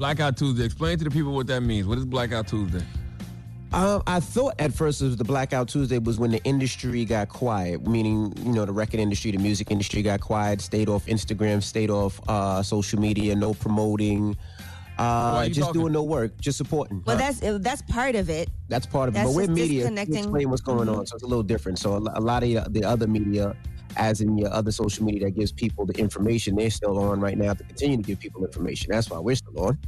Blackout Tuesday. Explain to the people what that means. What is Blackout Tuesday? Um, I thought at first it was the Blackout Tuesday was when the industry got quiet, meaning you know the record industry, the music industry got quiet, stayed off Instagram, stayed off uh, social media, no promoting, uh, just talking? doing no work, just supporting. Well, Huh? that's that's part of it. That's part of it. But we're media. to. Explain what's going on, so it's a little different. So a a lot of the other media, as in your other social media that gives people the information, they're still on right now to continue to give people information. That's why we're still on.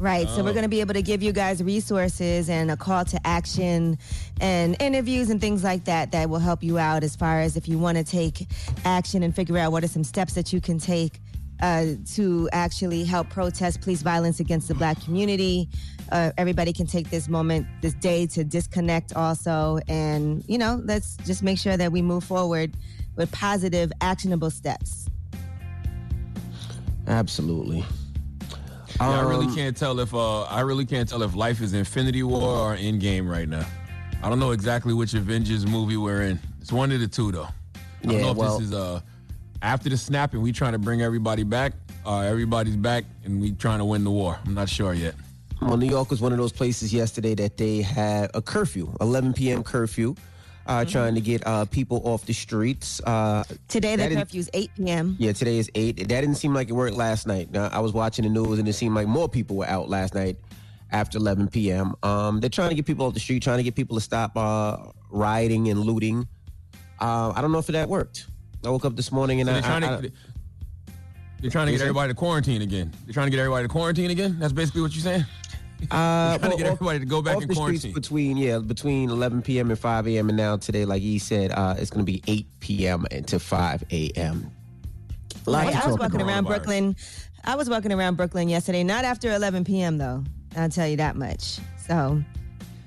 Right. So we're going to be able to give you guys resources and a call to action and interviews and things like that that will help you out as far as if you want to take action and figure out what are some steps that you can take uh, to actually help protest police violence against the black community. Uh, everybody can take this moment, this day to disconnect also. And, you know, let's just make sure that we move forward with positive, actionable steps. Absolutely. Yeah, I really Um, can't tell if uh, I really can't tell if life is Infinity War or Endgame right now. I don't know exactly which Avengers movie we're in. It's one of the two though. I don't Yeah, know if well- this is uh after the snap and we trying to bring everybody back. Uh, everybody's back and we trying to win the war. I'm not sure yet. Well, New York was one of those places yesterday that they had a curfew, 11 p.m. curfew, uh, trying to get uh, people off the streets. Uh, Today, the That didn't- curfew is 8 p.m. yeah, today is 8. That didn't seem like it worked last night. Now, I was watching the news and it seemed like more people were out last night after 11 p.m. Um, they're trying to get people off the street, trying to get people to stop uh, rioting and looting. Uh, I don't know if that worked. I woke up this morning and So I, they're trying I- to they're trying to get everybody to quarantine again. They're trying to get everybody to quarantine again. That's basically what you're saying. Uh, They're trying to get everybody to go back off in the streets quarantine. between yeah between 11 p.m. and 5 a.m. and now today, like he said, uh, it's going to be 8 p.m. to 5 a.m. A lot I was walking around. Brooklyn. I was walking around Brooklyn yesterday, not after 11 p.m. though. I'll tell you that much. So,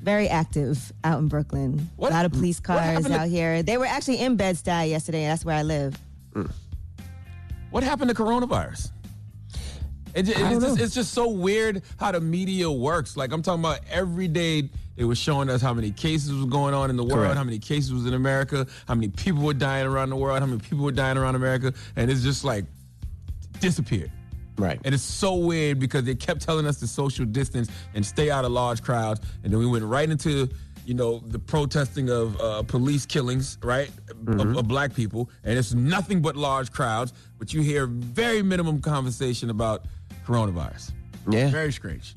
very active out in Brooklyn. What- a lot of police cars happened to- out here. They were actually in Bed Stuy yesterday. That's where I live. What happened to coronavirus? It, don't it's, just, it's just so weird how the media works. Like I'm talking about every day they were showing us how many cases was going on in the world, Correct. how many cases was in America, how many people were dying around the world, how many people were dying around America, and it's just like disappeared. Right. And it's so weird because they kept telling us to social distance and stay out of large crowds, and then we went right into you know the protesting of uh, police killings, right, of, of black people, and it's nothing but large crowds. But you hear very minimum conversation about coronavirus. Yeah. Very strange.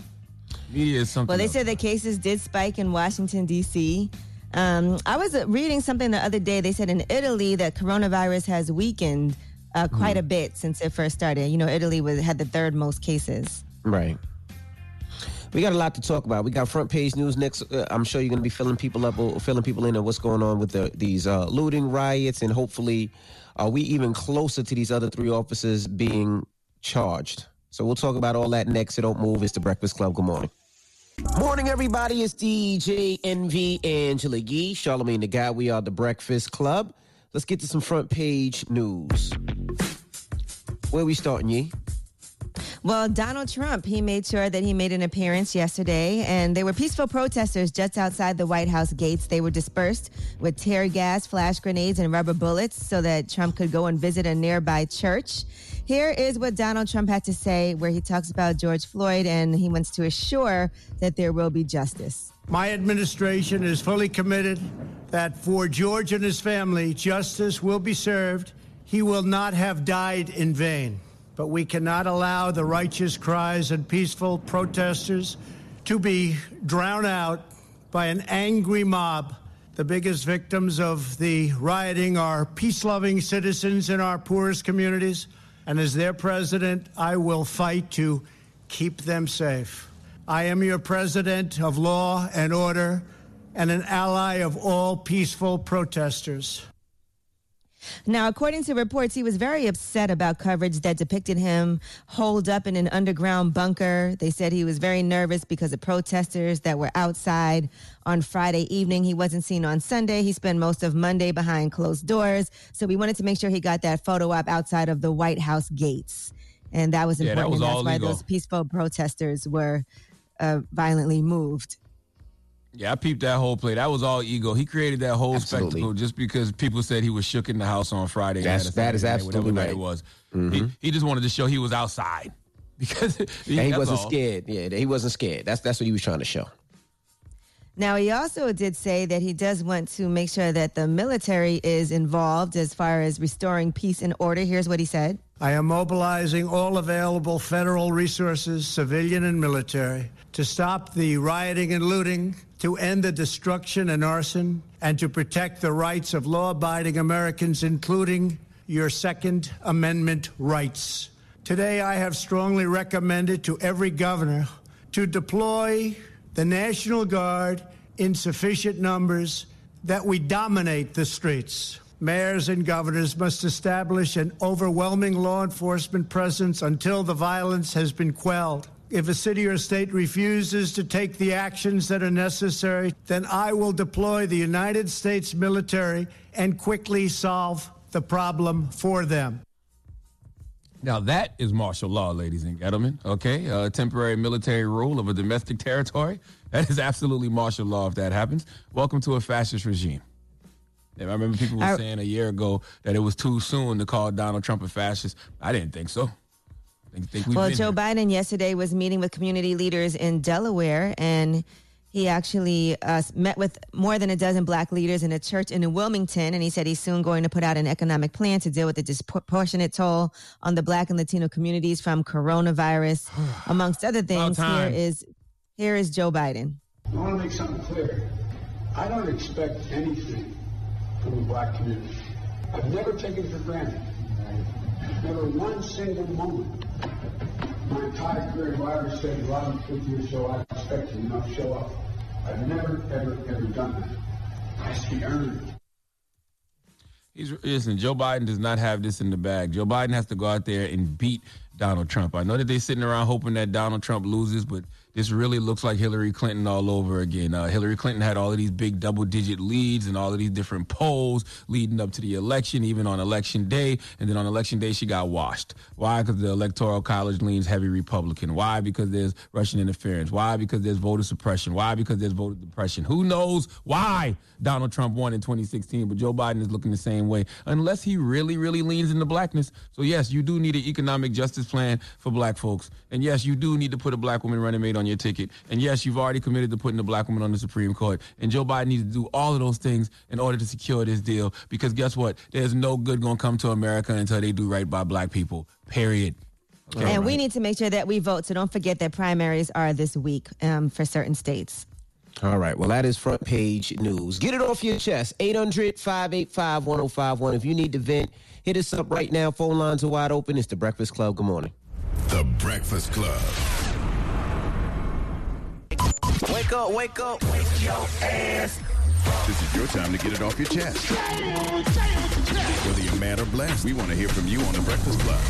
Media is something. Well, they else. said the cases did spike in Washington, D.C. Um, I was uh, reading something the other day. They said in Italy that coronavirus has weakened uh, quite a bit since it first started. You know, Italy was, had the third most cases. Right. We got a lot to talk about. We got front page news next. Uh, I'm sure you're going to be filling people up, filling people in on what's going on with the, these uh, looting riots, and hopefully, are we even closer to these other three officers being charged? So we'll talk about all that next. So don't move. It's the Breakfast Club. Good morning. Morning, everybody. It's DJ Envy Angela Yee, Charlamagne the Guy. We are the Breakfast Club. Let's get to some front page news. Where we starting, Yee? Well, Donald Trump, he made sure that he made an appearance yesterday, and they were peaceful protesters just outside the White House gates. They were dispersed with tear gas, flash grenades, and rubber bullets so that Trump could go and visit a nearby church. Here is what Donald Trump had to say, where he talks about George Floyd and he wants to assure that there will be justice. My administration is fully committed that for George and his family, justice will be served he will not have died in vain. But we cannot allow the righteous cries and peaceful protesters to be drowned out by an angry mob. The biggest victims of the rioting are peace loving citizens in our poorest communities. And as their president, I will fight to keep them safe. I am your president of law and order and an ally of all peaceful protesters. Now, according to reports, he was very upset about coverage that depicted him holed up in an underground bunker. They said he was very nervous because of protesters that were outside on Friday evening. He wasn't seen on Sunday. He spent most of Monday behind closed doors. So we wanted to make sure he got that photo op outside of the White House gates. And that was Yeah, that important. was and that's why legal. those peaceful protesters were uh, violently moved. Yeah, I peeped that whole play. That was all ego. He created that whole Absolutely. spectacle just because people said he was shook in the house on Friday. That's- night or that is Saturday night, absolutely whatever night right. Mm-hmm. it was. He, he just wanted to show he was outside because And he wasn't all. scared. Yeah, he wasn't scared. That's that's what he was trying to show. Now, he also did say that he does want to make sure that the military is involved as far as restoring peace and order. Here's what he said. I am mobilizing all available federal resources, civilian and military, to stop the rioting and looting, to end the destruction and arson, and to protect the rights of law abiding Americans, including your Second Amendment rights. Today, I have strongly recommended to every governor to deploy the National Guard in sufficient numbers that we dominate the streets. Mayors and governors must establish an overwhelming law enforcement presence until the violence has been quelled. If a city or state refuses to take the actions that are necessary, then I will deploy the United States military and quickly solve the problem for them. Now that is martial law, ladies and gentlemen. Okay, uh, temporary military rule of a domestic territory. That is absolutely martial law if that happens. Welcome to a fascist regime. I remember people were I- saying a year ago that it was too soon to call Donald Trump a fascist. I didn't think so. Well, been Joe here. Biden yesterday was meeting with community leaders in Delaware, and he actually uh, met with more than a dozen black leaders in a church in Wilmington. And he said he's soon going to put out an economic plan to deal with the disproportionate toll on the black and Latino communities from coronavirus, amongst other things. Here time. is here is Joe Biden. I want to make something clear. I don't expect anything from the black community. I've never taken it for granted. Never one single moment. Entire career, if I said, well, I'm 50 years old, I expect you, you know, show up. I've never, ever, ever done that. Has to be earned. He's listen. Joe Biden does not have this in the bag. Joe Biden has to go out there and beat Donald Trump. I know that they're sitting around hoping that Donald Trump loses, but this really looks like Hillary Clinton all over again. Uh, Hillary Clinton had all of these big double-digit leads and all of these different polls leading up to the election, even on election day. And then on election day, she got washed. Why? Because the electoral college leans heavy Republican. Why? Because there's Russian interference. Why? Because there's voter suppression. Why? Because there's voter depression. Who knows why Donald Trump won in 2016? But Joe Biden is looking the same way, unless he really, really leans into blackness. So yes, you do need an economic justice plan for black folks, and yes, you do need to put a black woman running mate on your ticket, and yes, you've already committed to putting a black woman on the Supreme Court, and Joe Biden needs to do all of those things in order to secure this deal. Because guess what? There's no good gonna come to America until they do right by black people. Period. Okay? and we need to make sure that we vote. So don't forget that primaries are this week um, for certain states. All right. Well, that is front page news. Get it off your chest. 800 585 1051. If you need to vent, hit us up right now. Phone lines are wide open. It's the Breakfast Club. Good morning. The Breakfast Club. Wake up, wake up. This is your time to get it off your chest. Whether you're mad or blessed, we want to hear from you on The Breakfast Club.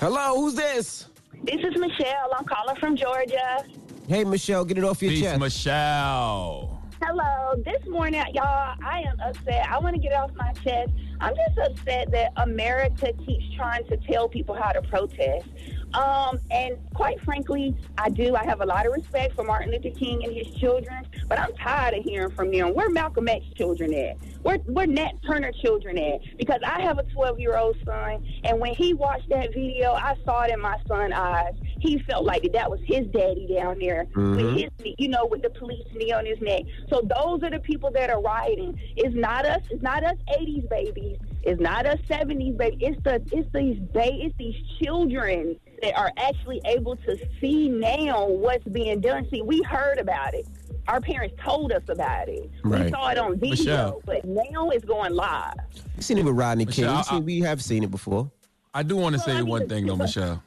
Hello, who's this? This is Michelle. I'm calling from Georgia. Hey, Michelle, get it off your Peace, chest. Michelle. Hello. This morning, y'all, I am upset. I want to get it off my chest. I'm just upset that America keeps trying to tell people how to protest. Um, and quite frankly, I do. I have a lot of respect for Martin Luther King and his children, but I'm tired of hearing from them. Where Malcolm X children at? Where where Nat Turner children at? Because I have a 12 year old son, and when he watched that video, I saw it in my son's eyes. He felt like that was his daddy down there with his, you know, with the police knee on his neck. So those are the people that are rioting. It's not us. It's not us 80s babies. It's not us '70s baby. It's the it's these ba- it's these children that are actually able to see now what's being done. See, we heard about it. Our parents told us about it. We saw it on video, Michelle. but now it's going live. You seen it with Rodney King. Michelle, You seen- I- we have seen it before. I do want to Well, say I mean, one thing though, Michelle.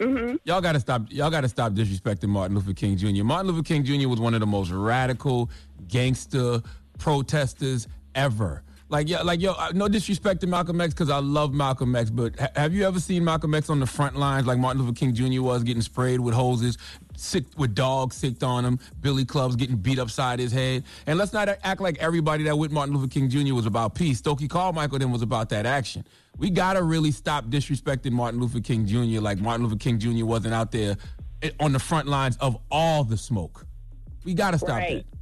Mm-hmm. Y'all got to stop. Y'all got to stop disrespecting Martin Luther King Jr. Martin Luther King Jr. was one of the most radical gangster protesters ever. Like, yeah, like yo, no disrespect to Malcolm X because I love Malcolm X, but ha- have you ever seen Malcolm X on the front lines like Martin Luther King Jr. was, getting sprayed with hoses, sick with dogs sicked on him, Billy Clubs getting beat upside his head? And let's not act like everybody that with Martin Luther King Jr. was about peace. Stokely Carmichael then was about that action. We gotta really stop disrespecting Martin Luther King Jr. like Martin Luther King Jr. wasn't out there eh, on the front lines of all the smoke. We gotta stop Right. that.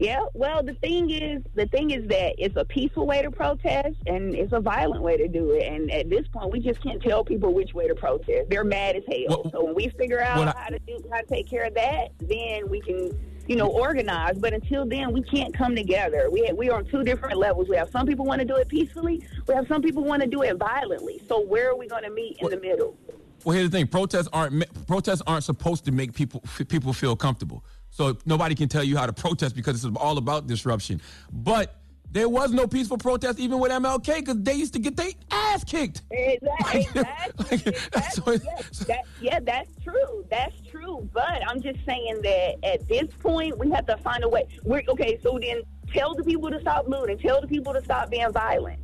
Yeah, well, the thing is, the thing is that it's a peaceful way to protest and it's a violent way to do it. And at this point, we just can't tell people which way to protest. They're mad as hell. Well- so when we figure out well, I- how to do, how to take care of that, then we can, you know, organize. But until then, we can't come together. We we are on two different levels. We have some people want to do it peacefully. We have some people want to do it violently. So where are we going to meet in the middle? Well, here's the thing: protests aren't protests aren't supposed to make people people feel comfortable. So nobody can tell you how to protest because it's all about disruption. But there was no peaceful protest even with MLK because they used to get their ass kicked. Exactly. Like, exactly. yes, that, yeah, that's true. That's true. But I'm just saying that at this point, we have to find a way. We're, okay, so then tell the people to stop looting. Tell the people to stop being violent.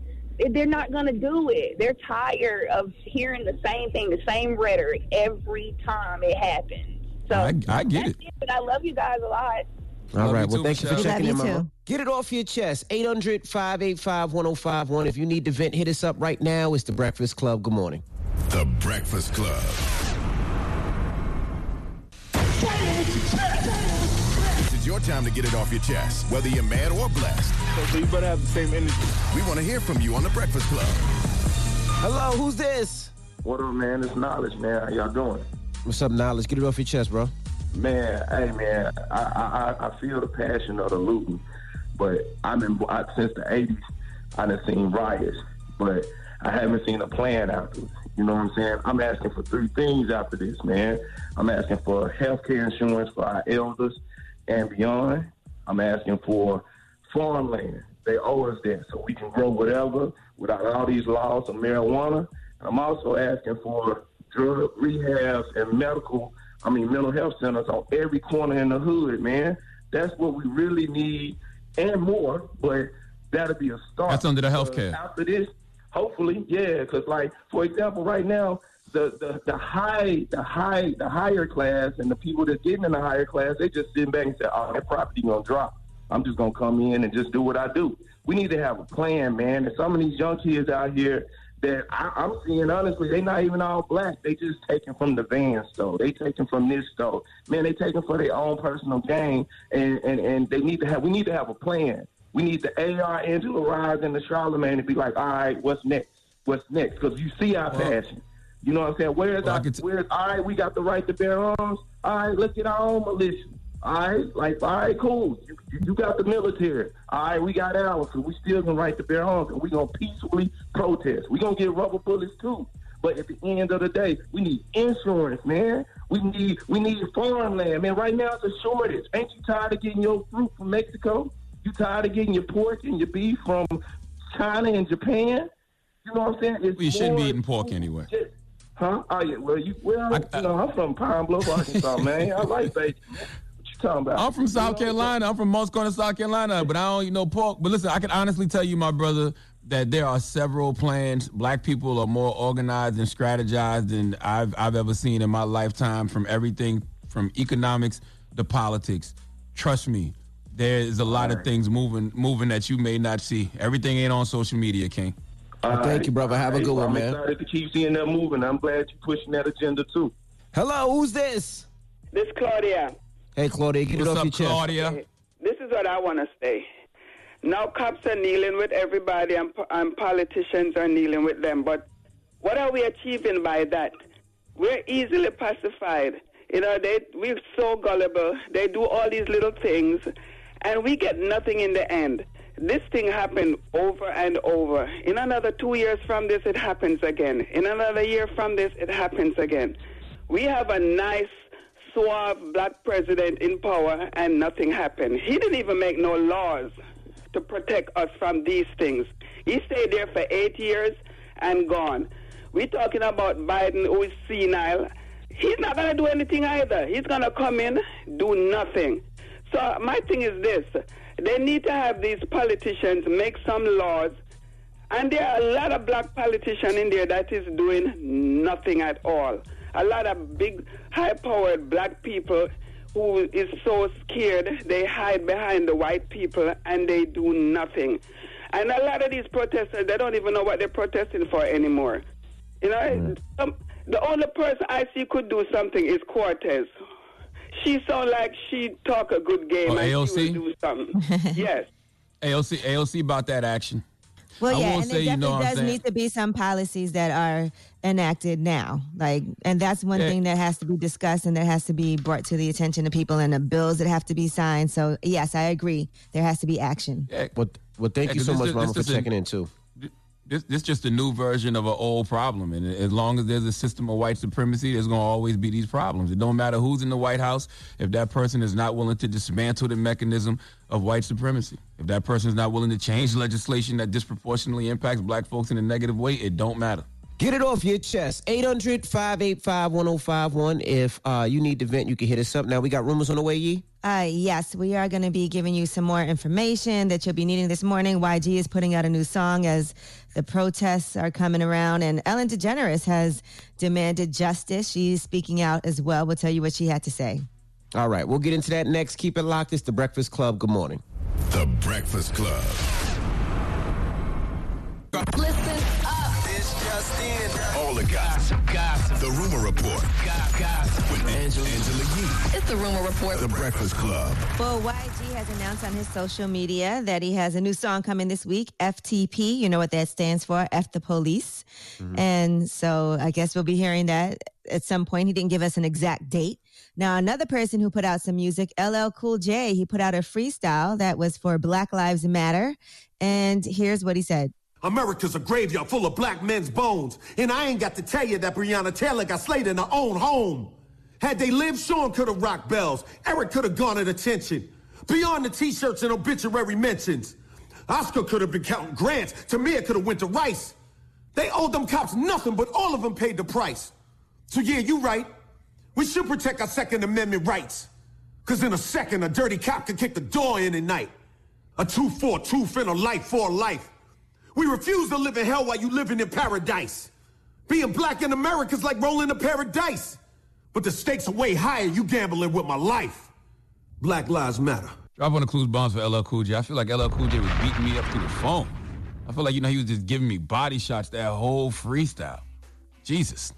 They're not going to do it. They're tired of hearing the same thing, the same rhetoric every time it happens. So I- I get that's it. But I love you guys a lot. All Love right. Well, too, thank you for checking in, Love you Mama. Get it off your chest. 800 585 1051. If you need to vent, hit us up right now. It's The Breakfast Club. Good morning. The Breakfast Club. This is your time to get it off your chest, whether you're mad or blessed. So you better have the same energy. We want to hear from you on The Breakfast Club. Hello, who's this? What up, man? It's knowledge, man. How y'all doing? What's up, Knowledge? Get it off your chest, bro. Man, hey, man, I, I, I- feel the passion of the looting, but I'm in I, since the '80s. I done seen riots, but I haven't seen a plan afterwards. You know what I'm saying? I'm asking for three things after this, man. I'm asking for health care insurance for our elders and beyond. I'm asking for farmland. They owe us that so we can grow whatever without all these laws of marijuana. I'm also asking for drug rehabs and medical, I mean, mental health centers on every corner in the hood, man. That's what we really need and more, but that'll be a start. That's under the health Because care. After this, hopefully, yeah, because like, for example, right now, the, the, the high the high the higher class and the people that's getting in the higher class, they just sitting back and say, "Oh, that property gonna drop. I'm just gonna come in and just do what I do." We need to have a plan, man. And some of these young kids out here that I, I'm seeing, honestly, they're not even all black. They just taking from the van store. They taking from this store. Man, they taking for their own personal gain, and, and and they need to have. We need to have a plan. We need the AR Angela Rise and the Charlamagne to be like, all right, what's next? What's next? Because you see our Well- passion. You know what I'm saying? Where's Well, our, t- where's all right? We got the right to bear arms. All right, let's get our own militia. All right, like all right, cool. You, you, got the military. All right, we got ours. So we still gonna right the bear arms, and we gonna peacefully protest. We gonna get rubber bullets too. But at the end of the day, we need insurance, man. We need we need farmland, man. Right now it's a shortage. Ain't you tired of getting your fruit from Mexico? You tired of getting your pork and your beef from China and Japan? You know what I'm saying? It's Well, you shouldn't be eating pork anyway. just- Huh? Oh yeah. Well, you well, I- you know, I'm from Pine Bluff, Arkansas, man. I like bacon. Man. What you talking about? I'm from South Carolina. I'm from Moncks Corner, South Carolina, but I don't eat no pork. But listen, I can honestly tell you, my brother, that there are several plans. Black people are more organized and strategized than I've I've ever seen in my lifetime. From everything from economics to politics. Trust me, there is a lot of things moving moving that you may not see. Everything ain't on social media, King. all Thank you, brother. Have a Hey, good one, man. I'm excited to keep seeing that moving. I'm glad you're pushing that agenda too. Hello, who's this? This Claudia. Hey, Claudia, get What's it off up, your chest. Claudia? This is what I want to say. Now cops are kneeling with everybody and, and politicians are kneeling with them. But what are we achieving by that? We're easily pacified. You know, they we're so gullible. They do all these little things, and we get nothing in the end. this thing happened over and over. In another two years from this, it happens again. In another year from this, it happens again. We have a nice, suave black president in power, and nothing happened. He didn't even make no laws to protect us from these things. He stayed there for eight years and gone. We're talking about Biden, who is senile. He's not going to do anything either. He's going to come in, do nothing. So my thing is this: they need to have these politicians make some laws, and there are a lot of black politicians in there that is doing nothing at all. A lot of big, high-powered black people who is so scared they hide behind the white people and they do nothing. And a lot of these protesters, they don't even know what they're protesting for anymore. You know, um, the only person I see could do something is Cortez. She sound like she talk a good game Oh, and AOC? she will do something. yes. AOC, AOC about that action. Well, I yeah, won't and say, there you know definitely does need to be some policies that are enacted now. Like, and that's one Yeah. thing that has to be discussed and that has to be brought to the attention of people and the bills that have to be signed. So, yes, I agree. There has to be action. Yeah. Well, well thank Yeah, you 'cause so this much, is- Mama, this for checking in too. This this just a new version of an old problem, and as long as there's a system of white supremacy, there's going to always be these problems. It don't matter who's in the White House if that person is not willing to dismantle the mechanism of white supremacy. If that person is not willing to change legislation that disproportionately impacts black folks in a negative way, it don't matter. Get it off your chest. 800 585 1051. If uh, you need to vent, you can hit us up. Now, we got rumors on the way, Yee. Uh, yes, we are going to be giving you some more information that you'll be needing this morning. YG is putting out a new song as the protests are coming around, and Ellen DeGeneres has demanded justice. She's speaking out as well. We'll tell you what she had to say. All right, we'll get into that next. Keep it locked. It's the Breakfast Club. Good morning. The Breakfast Club. Listen gossip. Gossip. The Rumor Report. Gossip. With Angela, Angela Yee. It's the Rumor Report. The Breakfast Club. Well, YG has announced on his social media that he has a new song coming this week, FTP. You know what that stands for, F the Police. Mm-hmm. And so I guess we'll be hearing that at some point. He didn't give us an exact date. Now, another person who put out some music, LL Cool J, he put out a freestyle that was for Black Lives Matter. And here's what he said. America's a graveyard full of black men's bones. And I ain't got to tell you that Breonna Taylor got slayed in her own home. Had they lived, Sean could have rocked bells. Eric could have garnered attention. Beyond the t-shirts and obituary mentions. Oscar could have been counting grants. Tamir could have went to Rice. They owed them cops nothing, but all of them paid the price. So yeah, you right. We should protect our Second Amendment rights. Cause in a second, a dirty cop could kick the door in at night. A two for a tooth and a life for a life. We refuse to live in hell while you living in paradise. Being black in America's like rolling a paradise. But the stakes are way higher. You gambling with my life. Black lives matter. Drop on the clues bombs for LL Cool J. I feel like LL Cool J was beating me up through the phone. I feel like you know he was just giving me body shots that whole freestyle. Jesus.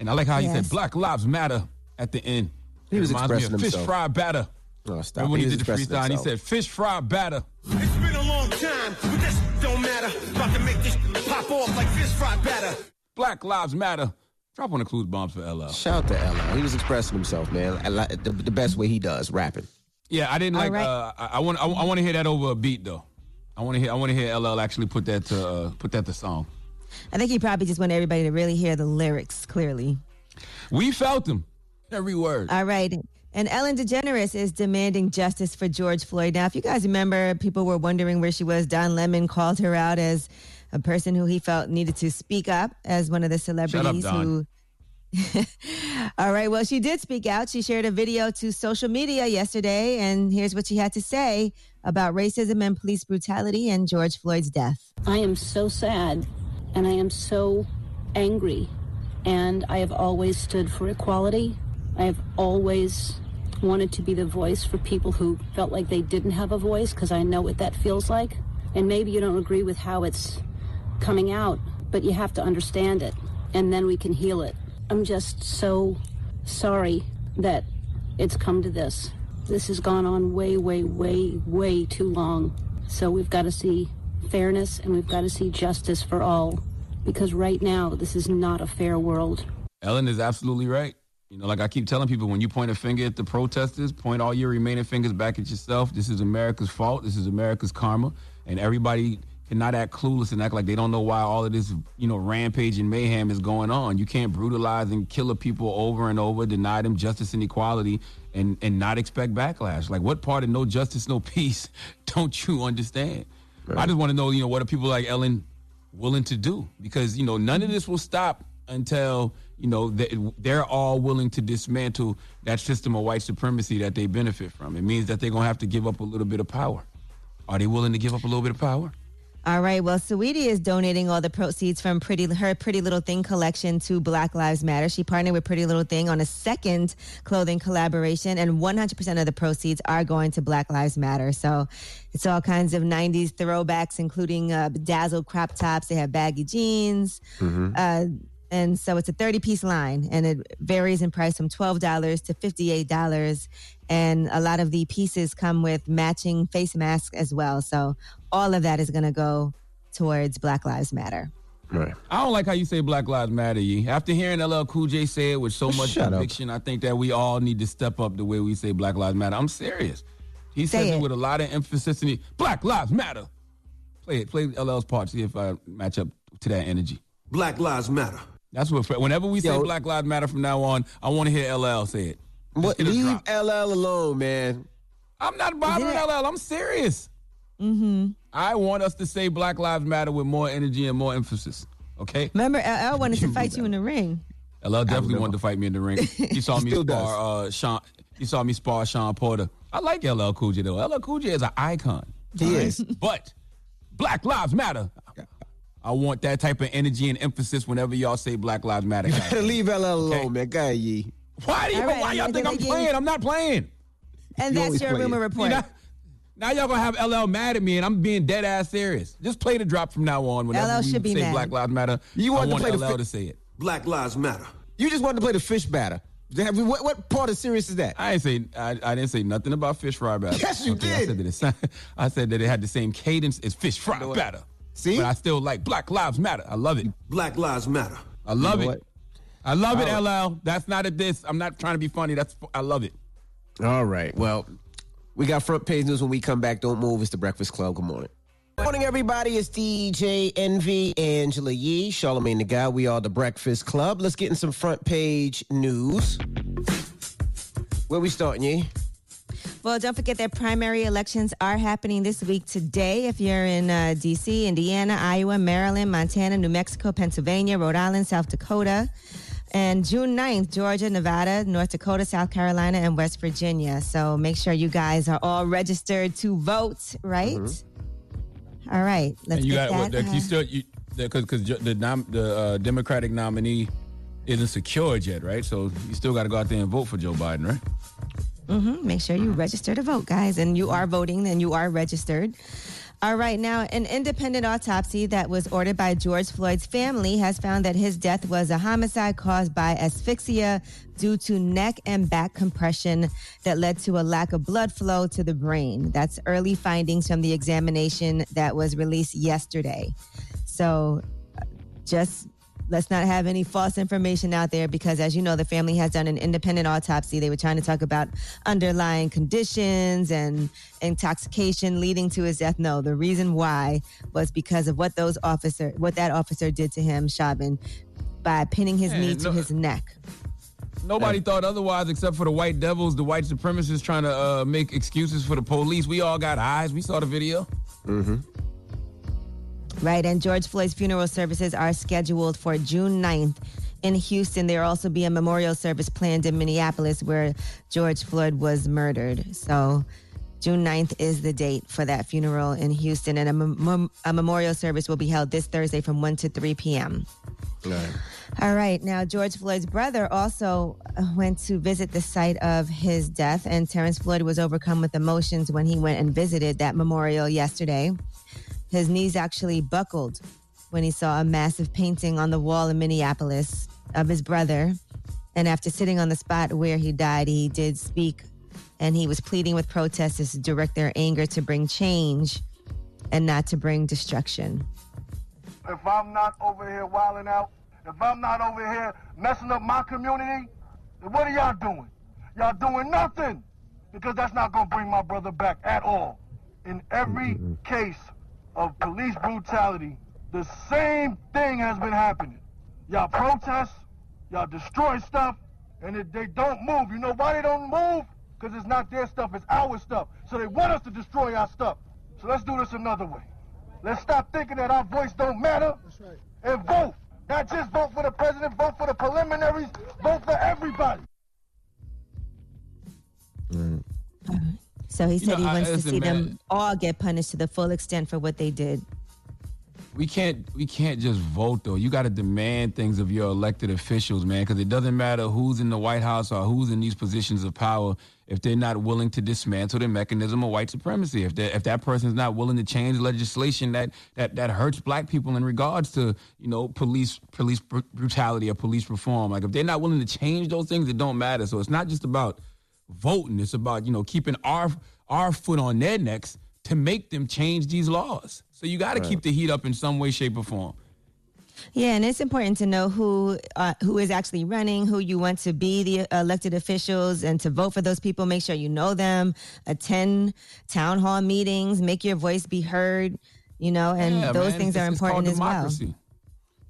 And I like how he said Black Lives Matter at the end. He It was reminds me expressing of fish himself. fry batter. Oh, stop. Remember when he, was did the expressing freestyle and he said fish fry batter. Time, but this don't matter. About to make this pop off like fish fry batter. Black Lives Matter. Drop on the clues bombs for LL. Shout out to LL. He was expressing himself, man. Like the, the best way he does, rapping. Yeah, I didn't like. right. Uh, I, I want. I, I want to hear that over a beat though. I want to hear. I want to hear LL actually put that to uh, put that to song. I think he probably just wanted everybody to really hear the lyrics clearly. We felt them Every word. All right. And Ellen DeGeneres is demanding justice for George Floyd. Now, if you guys remember, people were wondering where she was. Don Lemon called her out as a person who he felt needed to speak up as one of the celebrities Don. who. All right. Well, she did speak out. She shared a video to social media yesterday, and here's what she had to say about racism and police brutality and George Floyd's death. I am so sad and I am so angry. And I have always stood for equality. I have always wanted to be the voice for people who felt like they didn't have a voice because I know what that feels like. And maybe you don't agree with how it's coming out, but you have to understand it and then we can heal it. I'm just so sorry that it's come to this. This has gone on way, way, way, way too long. So we've got to see fairness and we've got to see justice for all because right now this is not a fair world. Ellen is absolutely right. You know, like I keep telling people, when you point a finger at the protesters, point all your remaining fingers back at yourself. This is America's fault. This is America's karma. and everybody cannot act clueless and act like they don't know why all of this, you know, rampage and mayhem is going on. You can't brutalize and kill a people over and over, deny them justice and equality, and and not expect backlash. Like, what part of no justice, no peace don't you understand? I just want to know, you know, what are people like Ellen willing to do? Because you know, none of this will stop until you know they, they're all willing to dismantle that system of white supremacy that they benefit from. It means that they're gonna have to give up a little bit of power. Are they willing to give up a little bit of power? All right. Well, Saweetie is donating all the proceeds from Pretty her Pretty Little Thing collection to Black Lives Matter. She partnered with Pretty Little Thing on a second clothing collaboration, and 100% of the proceeds are going to Black Lives Matter. So it's all kinds of 90s throwbacks, including uh, bedazzled crop tops. They have baggy jeans. Uh, and so it's a 30 piece line and it varies in price from $12 to $58. And a lot of the pieces come with matching face masks as well. So all of that is going to go towards Black Lives Matter. Right. I don't like how you say Black Lives Matter, Yee. After hearing LL Cool J say it with so much Shut up. conviction, I think that we all need to step up the way we say Black Lives Matter. I'm serious. He Say says it. it. with a lot of emphasis and he, Black Lives Matter. Play it. Play LL's part. See if I match up to that energy. Black Lives Matter. That's what. Whenever we say Yo. Black Lives Matter from now on, I want to hear LL say it. Just What, leave. LL alone, man. I'm not bothering it- LL. I'm serious. Mm-hmm. I want us to say Black Lives Matter with more energy and more emphasis. Okay. Remember, LL wanted to fight you in the ring. LL definitely wanted to fight me in the ring. He saw me spar uh, Sean. He saw me spar Shawn Porter. I like LL Cool J though. LL Cool J is an icon. He is. But Black Lives Matter. I want that type of energy and emphasis whenever y'all say Black Lives Matter. guys. Gotta leave LL alone, Okay. man. Go ahead, Yee. Why do you, All right, why y'all think I'm again- playing? I'm not playing. And You that's your play it. rumor report. know, now y'all gonna have LL mad at me, and I'm being dead ass serious. Just play the drop from now on. Whenever LL we should be say mad. Black Lives Matter, You I wanted to want play the LL fi- to say it. Black Lives Matter. You just wanted to play the fish batter. What, what part of serious is that? I ain't say I, I didn't say nothing about fish fry batter. Yes, you I did. said that it, I said that it had the same cadence as fish fry know what? batter. See? but I still like Black Lives Matter. I love it. Black Lives Matter. I love know it. what? I love it, All LL. That's not a diss. I'm not trying to be funny. That's I love it. All right. Well, we got front page news when we come back. Don't move. It's the Breakfast Club. Good morning. Good morning, everybody. It's DJ Envy, Angela Yee, Charlamagne the Guy. We are the Breakfast Club. Let's get in some front page news. Where we starting, Yee? Well, don't forget that primary elections are happening this week today. If you're in uh, D.C., Indiana, Iowa, Maryland, Montana, New Mexico, Pennsylvania, Rhode Island, South Dakota. And June 9th, Georgia, Nevada, North Dakota, South Carolina, and West Virginia. So make sure you guys are all registered to vote, right? All right. Let's and you get got that. what? uh, You still you because because the nom, the uh, Democratic nominee isn't secured yet, right? So you still got to go out there and vote for Joe Biden, right? Mhm. Make sure you register to vote, guys. And you are voting and you are registered. All right. Now, an independent autopsy that was ordered by George Floyd's family has found that his death was a homicide caused by asphyxia due to neck and back compression that led to a lack of blood flow to the brain. That's early findings from the examination that was released yesterday. So, uh, just let's not have any false information out there because as you know the family has done an independent autopsy they were trying to talk about underlying conditions and intoxication leading to his death no the reason why was because of what those officer what that officer did to him Chauvin by pinning his Yeah, knee to no- his neck Nobody thought otherwise except for the white devils, the white supremacists trying to uh, make excuses for the police. We all got eyes. We saw the video. Mm-hmm. Right, and George Floyd's funeral services are scheduled for June 9th in Houston. There will also be a memorial service planned in Minneapolis where George Floyd was murdered. So June 9th is the date for that funeral in Houston, and a, mem- a memorial service will be held this Thursday from 1 to 3 p.m. Right. All right. Now, George Floyd's brother also went to visit the site of his death, and Terrence Floyd was overcome with emotions when he went and visited that memorial yesterday. His knees actually buckled when he saw a massive painting on the wall in Minneapolis of his brother. And after sitting on the spot where he died, he did speak and he was pleading with protesters to direct their anger to bring change and not to bring destruction. if I'm not over here wilding out, if I'm not over here messing up my community, then what are y'all doing? Y'all doing nothing because that's not going to bring my brother back at all. In every mm-hmm. case, of police brutality, the same thing has been happening. Y'all protest, y'all destroy stuff, and if they don't move, you know why they don't move? Because it's not their stuff, it's our stuff. So they want us to destroy our stuff. So let's do this another way. Let's stop thinking that our voice don't matter and vote. Not just vote for the president, vote for the preliminaries, vote for everybody. So he You said know, he I- wants to listen, see them all get punished to the full extent for what they did. we can't we can't just vote though. You got to demand things of your elected officials, man, because it doesn't matter who's in the White House or who's in these positions of power if they're not willing to dismantle the mechanism of white supremacy. If if that person's not willing to change legislation that that that hurts black people in regards to you know police police br- brutality or police reform, like if they're not willing to change those things, it don't matter. So it's not just about voting; it's about you know keeping our our foot on their necks to make them change these laws. So you got to Right. keep the heat up in some way, shape, or form. Yeah, and it's important to know who uh, who is actually running, who you want to be the elected officials, and to vote for those people. Make sure you know them. Attend town hall meetings. Make your voice be heard. You know, and Yeah, those man, things it's- are important as well. democracy. Yeah,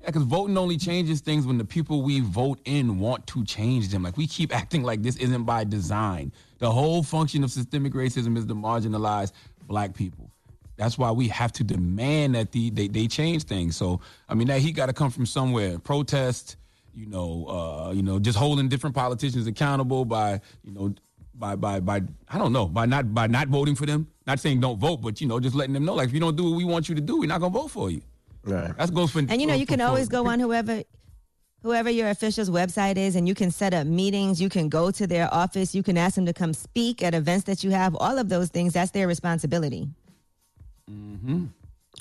because voting only changes things when the people we vote in want to change them. Like we keep acting like this isn't by design. The whole function of systemic racism is to marginalize black people. That's why we have to demand that the, they, they change things. So I mean that he got to come from somewhere. Protest, you know, uh, you know, just holding different politicians accountable by, you know, by by by I don't know by not by not voting for them. Not saying don't vote, but you know, just letting them know like if you don't do what we want you to do, we're not gonna vote for you. Right. That goes for And you know, for- you uh, can for- always go on whoever whoever your official's website is and you can set up meetings, you can go to their office, you can ask them to come speak at events that you have. All of those things, that's their responsibility. Mm-hmm.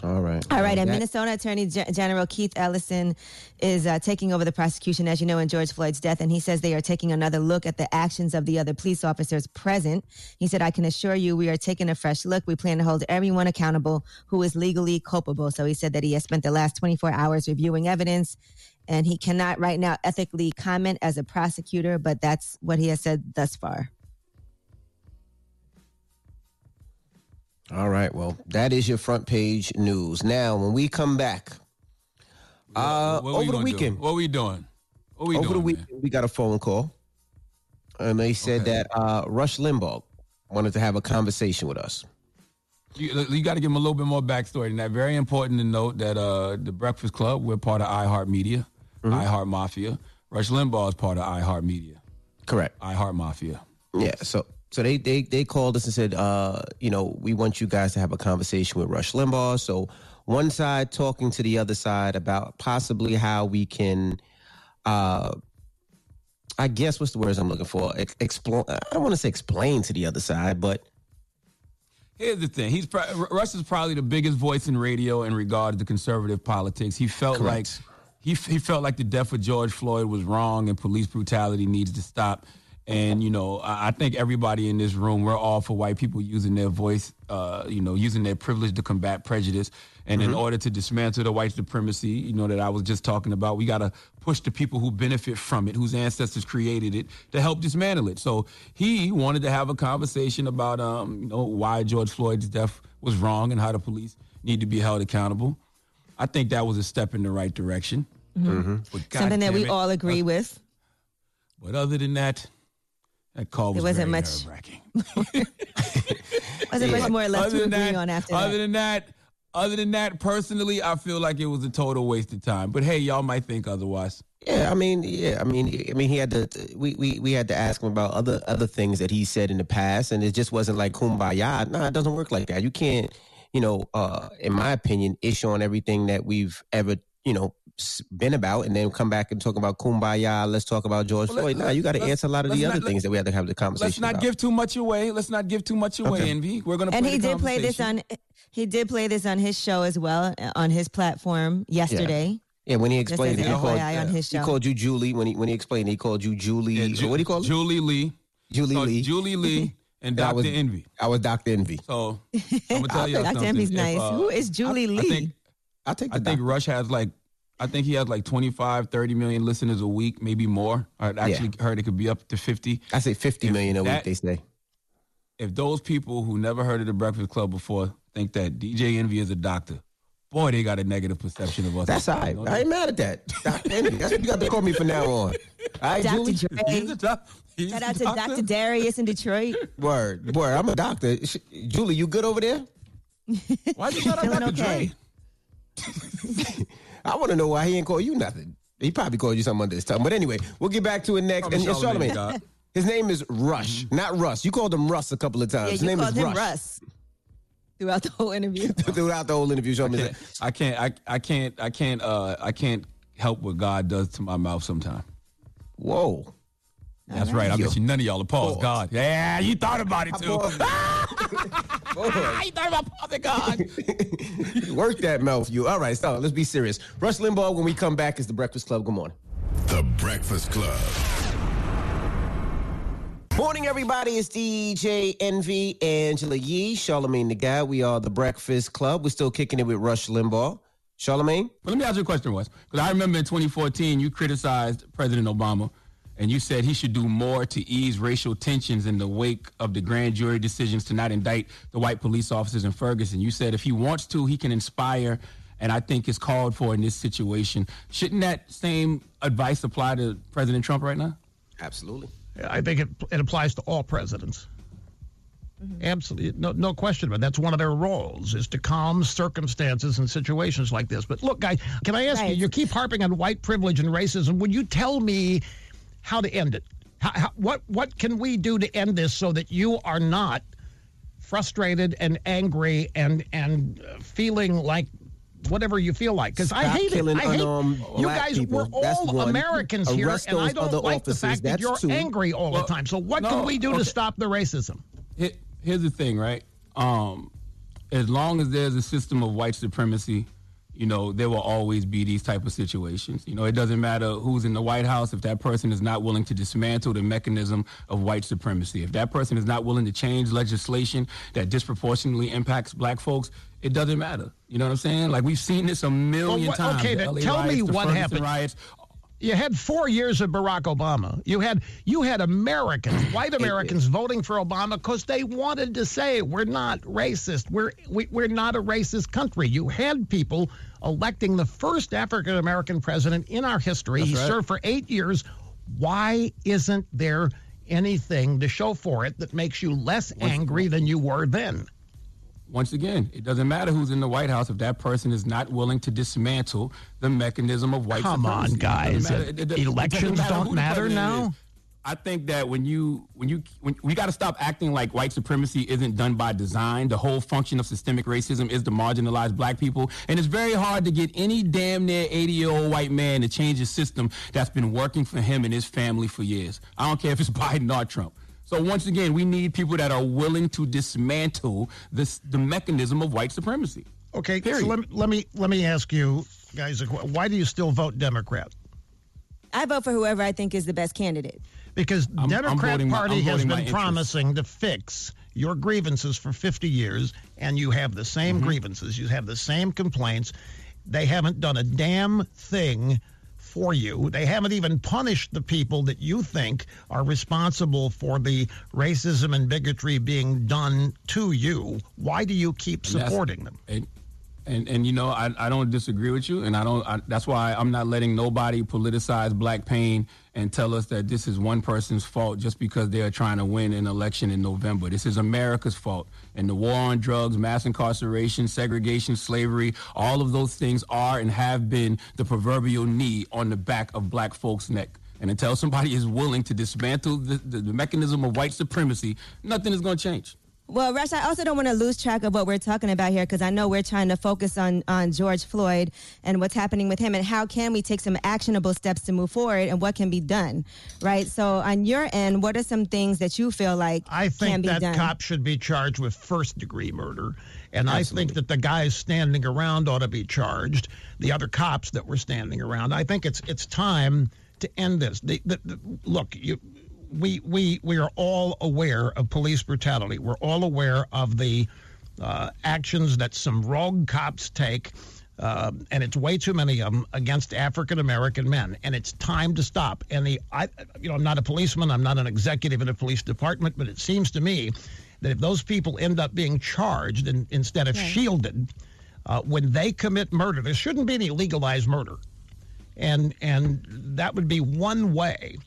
All right. All right, and that- Minnesota Attorney Gen- General Keith Ellison is uh, taking over the prosecution, as you know, in George Floyd's death, and he says they are taking another look at the actions of the other police officers present. He said, "I can assure you, we are taking a fresh look. We plan to hold everyone accountable who is legally culpable." So he said that he has spent the last 24 hours reviewing evidence, and he cannot right now ethically comment as a prosecutor, but that's what he has said thus far. All right. Well, that is your front page news. Now, when we come back, uh, What over the gonna do? weekend, What we doing? What we over doing? the man? weekend, we got a phone call, and they said that uh, Rush Limbaugh wanted to have a conversation with us. You, you got to give him a little bit more backstory than that. Very important to note that uh, the Breakfast Club, we're part of iHeartMedia, Mm-hmm. iHeart Mafia. Rush Limbaugh is part of iHeartMedia, Correct. iHeart Mafia. Yeah. So so they they they called us and said, uh, you know, we want you guys to have a conversation with Rush Limbaugh. So one side talking to the other side about possibly how we can uh I guess what's the words I'm looking for? Ex- explain I don't want to say explain to the other side, but Here's the thing: he's pro- Russ is probably the biggest voice in radio in regard to conservative politics. He felt Correct. like he he felt like the death of George Floyd was wrong and police brutality needs to stop. And you know, I I think everybody in this room, we're all for white people using their voice, uh, you know, using their privilege to combat prejudice. And in Mhm. order to dismantle the white supremacy, you know, that I was just talking about, we got to push the people who benefit from it, whose ancestors created it, to help dismantle it. So he wanted to have a conversation about, um, you know, why George Floyd's death was wrong and how the police need to be held accountable. I think that was a step in the right direction. Mm-hmm. But Something that we it, all agree with. But other than that, that call was There wasn't very much- nerve-wracking. Wasn't much more left Other to than agree that- on after Other that. than that, other than that, personally, I feel like it was a total waste of time. But hey, y'all might think otherwise. Yeah, I mean, yeah, I mean, I mean, he had to. We, we we had to ask him about other other things that he said in the past, and it just wasn't like kumbaya. No, it doesn't work like that. You can't, you know, uh, in my opinion, issue on everything that we've ever, you know, s- been about, and then come back and talk about kumbaya. Let's talk about George Well, Floyd. let- No, you got to answer a lot of the not- other things that we have to have the conversation. Let's not about. give too much away. Let's not give too much away, Okay. Envy. We're gonna. and play he the did play this on he did play this on his show as well uh, on his platform yesterday. Yeah, when he explained it, he called, FYI on his he called you Julie. When he when he explained, it, he called you Julie. Yeah, Ju- what do you call it? Julie Lee. Julie So Lee. Julie Lee and And I Dr. was- Envy. I was Doctor Envy. So I'm gonna tell you Dr. something. Envy's If, nice. uh, Who is Julie I, Lee? I think I think I think Rush has like I think he has like 25, 30 million listeners a week, maybe more. I actually heard it could be up to 50. I say fifty If million a that- week. They say. If those people who never heard of the Breakfast Club before think that DJ Envy is a doctor. Boy, they got a negative perception of us. That's all right. I ain't mad at that. Dr. Envy. That's what you got to call me from now on. All right, Dr. Julie? Dre. Shout out to Dr. Darius in Detroit. Word, word. I'm a doctor. Julie, you good over there? Why'd you shout out Dr. okay. Dre? I want to know why he ain't call you nothing. He probably called you something under his tongue. But anyway, we'll get back to it next. Probably And, and Charlamagne, Charlamagne, his name is Rush, not Russ. You called him Russ a couple of times. Yeah, his you name called is him Rush. Russ throughout the whole interview. Throughout the whole interview, Charlamagne. I can't. I, I can't. I can't. Uh, I can't help what God does to my mouth sometimes. Whoa. That's right. I bet you none of y'all are pause Pause. God. Yeah, you thought about it too. paused Ah, you thought about pausing God. Work that mouth, you. All right, stop. Let's be serious. Rush Limbaugh, when we come back, is the Breakfast Club. Good morning. The Breakfast Club. Morning, everybody. It's DJ Envy, Angela Yee, Charlamagne the Guy. We are the Breakfast Club. We're still kicking it with Rush Limbaugh. Charlamagne? But let me ask you a question, Wes. Because I remember in 2014, you criticized President Obama, and you said he should do more to ease racial tensions in the wake of the grand jury decisions to not indict the white police officers in Ferguson. You said if he wants to, he can inspire, and I think is called for in this situation. Shouldn't that same advice apply to President Trump right now? Absolutely. I think it, it applies to all presidents. Mm-hmm. Absolutely, no, no question about it. That's one of their roles is to calm circumstances and situations like this. But look, guys, can I ask you? You keep harping on white privilege and racism. Would you tell me how to end it? How, how, what what can we do to end this so that you are not frustrated and angry and and uh, feeling like whatever you feel like? Because I Stop hate it. I hate you guys. people. We're That's all one. Americans here, Arrest and I those don't other like the officers. fact that That's you're two. angry all Well, the time. So what no, can we do okay. to stop the racism? Here's the thing, right? Um, as long as there's a system of white supremacy, you know, there will always be these type of situations. You know, it doesn't matter who's in the White House if that person is not willing to dismantle the mechanism of white supremacy. If that person is not willing to change legislation that disproportionately impacts black folks, it doesn't matter. You know what I'm saying? Like we've seen this a million what- times. okay, The then LA tell me riots, the what happened. Riots. You had four years of Barack Obama. You had you had Americans, white Americans, voting for Obama because they wanted to say we're not racist. We're we, we're not a racist country. You had people electing the first African American president in our history. That's he right. served for eight years. Why isn't there anything to show for it that makes you less angry than you were then? Once again, it doesn't matter who's in the White House if that person is not willing to dismantle the mechanism of white Come on, supremacy. It guys. doesn't. It- it- it Elections don't matter now? is. I think that when you when you when we got to stop acting like white supremacy isn't done by design. The whole function of systemic racism is to marginalize black people, and it's very hard to get any damn near 80 year old white man to change a system that's been working for him and his family for years. I don't care if it's Biden or Trump. So once again, we need people that are willing to dismantle this the mechanism of white supremacy. Okay, Period. so let me, let me let me ask you guys, why do you still vote Democrat? I vote for whoever I think is the best candidate. Because I'm- I'm Democrat my- Party has my been interest. promising to fix your grievances for 50 years, and you have the same Mm-hmm. grievances. You have the same complaints. They haven't done a damn thing for you. They haven't even punished the people that you think are responsible for the racism and bigotry being done to you. Why do you keep And supporting them? And, and and you know I, I don't disagree with you, and I don't. I, that's why I'm not letting nobody politicize black pain and tell us that this is one person's fault just because they are trying to win an election in November. This is America's fault, and the war on drugs, mass incarceration, segregation, slavery, all of those things are and have been the proverbial knee on the back of black folks' neck. And until somebody is willing to dismantle the, the, the mechanism of white supremacy, nothing is going to change. Well, Rush, I also don't want to lose track of what we're talking about here because I know we're trying to focus on, on George Floyd and what's happening with him and how can we take some actionable steps to move forward and what can be done, right? So, on your end, what are some things that you feel like I think that done? cop should be charged with first degree murder. And I think that the guys standing around ought to be charged, the other cops that were standing around. I think it's it's time to end this. The, the, the, look, you, we, we, we are all aware of police brutality. We're all aware of the uh, actions that some rogue cops take. Uh, and it's way too many of them against African American men, and it's time to stop. And the, I, you know, I'm not a policeman, I'm not an executive in a police department, but it seems to me that if those people end up being charged instead of Right. shielded, uh, when they commit murder, there shouldn't be any legalized murder, and and that would be one way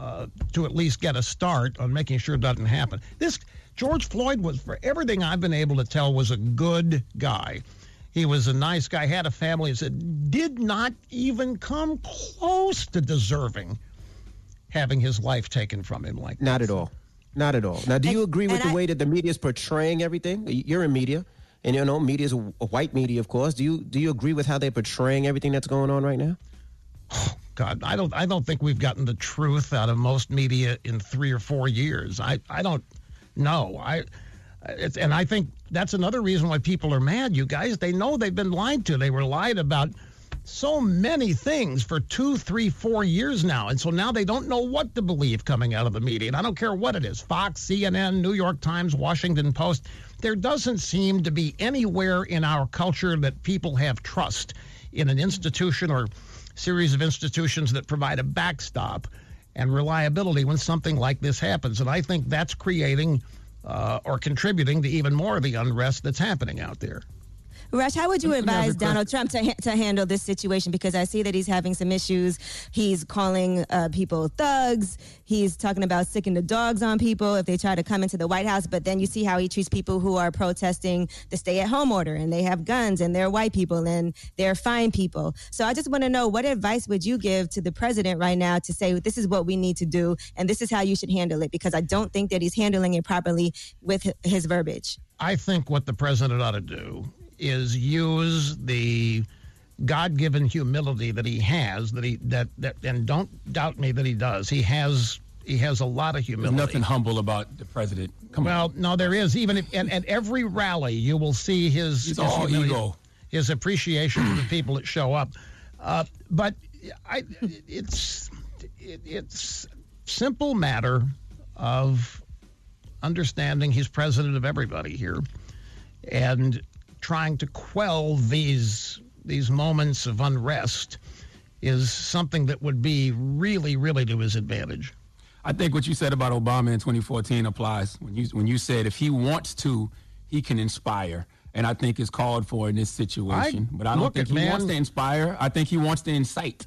uh, to at least get a start on making sure it doesn't happen. This George Floyd was, for everything I've been able to tell, was a good guy. He was a nice guy, had a family, that did not even come close to deserving having his life taken from him like Not this. at all. Not at all. Now, do you agree with the I- way that the media is portraying everything? You're in media, and you know media is a, a white media, of course. Do you do you agree with how they're portraying everything that's going on right now? God, I don't I don't think we've gotten the truth out of most media in three or four years. I, I don't know. I it's, and I think that's another reason why people are mad. You guys, they know they've been lied to. They were lied about so many things for two, three, four years now, and so now they don't know what to believe coming out of the media. And I don't care what it is: Fox, CNN, New York Times, Washington Post. There doesn't seem to be anywhere in our culture that people have trust in an institution or series of institutions that provide a backstop and reliability when something like this happens. And I think that's creating uh, or contributing to even more of the unrest that's happening out there. Rush, how would you Let me ask advise you Donald Trump to, ha- to handle this situation? Because I see that he's having some issues. He's calling uh, people thugs. He's talking about sicking the dogs on people if they try to come into the White House. But then you see how he treats people who are protesting the stay at home order and they have guns and they're white people and they're fine people. So I just want to know what advice would you give to the president right now to say, this is what we need to do and this is how you should handle it? Because I don't think that he's handling it properly with his verbiage. I think what the president ought to do is use the God-given humility that he has, that he that that, and don't doubt me that he does. He has he has a lot of There's humility. nothing humble about the president. Come on. well, no, there is. Even if, and at every rally, you will see his, his all ego. his appreciation for the people that show up. Uh, but I, it's it, it's simple matter of understanding he's president of everybody here, and trying to quell these these moments of unrest is something that would be really, really to his advantage. I think what you said about Obama in 2014 applies. When you when you said if he wants to, he can inspire, and I think is called for in this situation. I- but I don't think he man. wants to inspire. I think he wants to incite.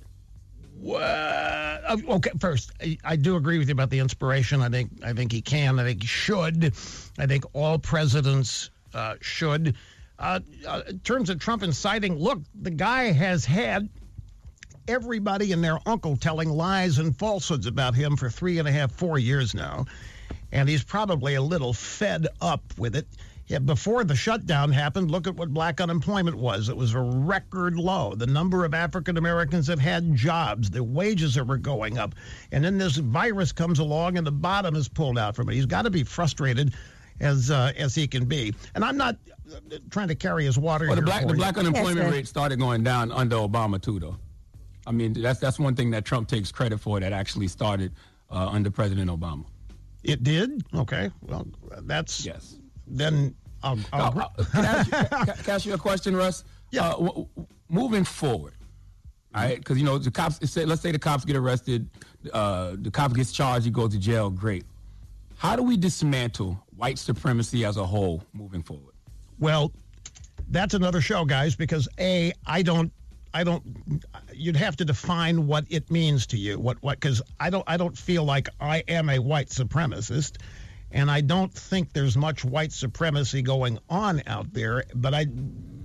Uh, okay, first, I, I do agree with you about the inspiration. I think I think he can. I think he should. I think all presidents uh, should. Uh, uh, in terms of Trump inciting, look, the guy has had everybody and their uncle telling lies and falsehoods about him for three and a half, four years now, and he's probably a little fed up with it. Yeah, before the shutdown happened, look at what black unemployment was. It was a record low. The number of African Americans that had jobs, the wages were going up. And then this virus comes along and the bottom is pulled out from it. He's got to be frustrated as uh, as he can be. And I'm not trying to carry his water Well, the black for the you. black unemployment Yes, rate started going down under Obama too, though. I mean, that's that's one thing that Trump takes credit for that actually started uh, under President Obama. It did? Okay. Well, that's Yes. then I'll, I'll Uh, can, I ask you, can, can I ask you a question, Russ? Yeah. Uh, w- w- moving forward, all right? Because you know the cops. Let's say the cops get arrested, uh, the cop gets charged, he goes to jail. Great. How do we dismantle white supremacy as a whole moving forward? Well, that's another show, guys, because A, I don't I don't you'd have to define what it means to you. What what cuz I don't I don't feel like I am a white supremacist and I don't think there's much white supremacy going on out there, but I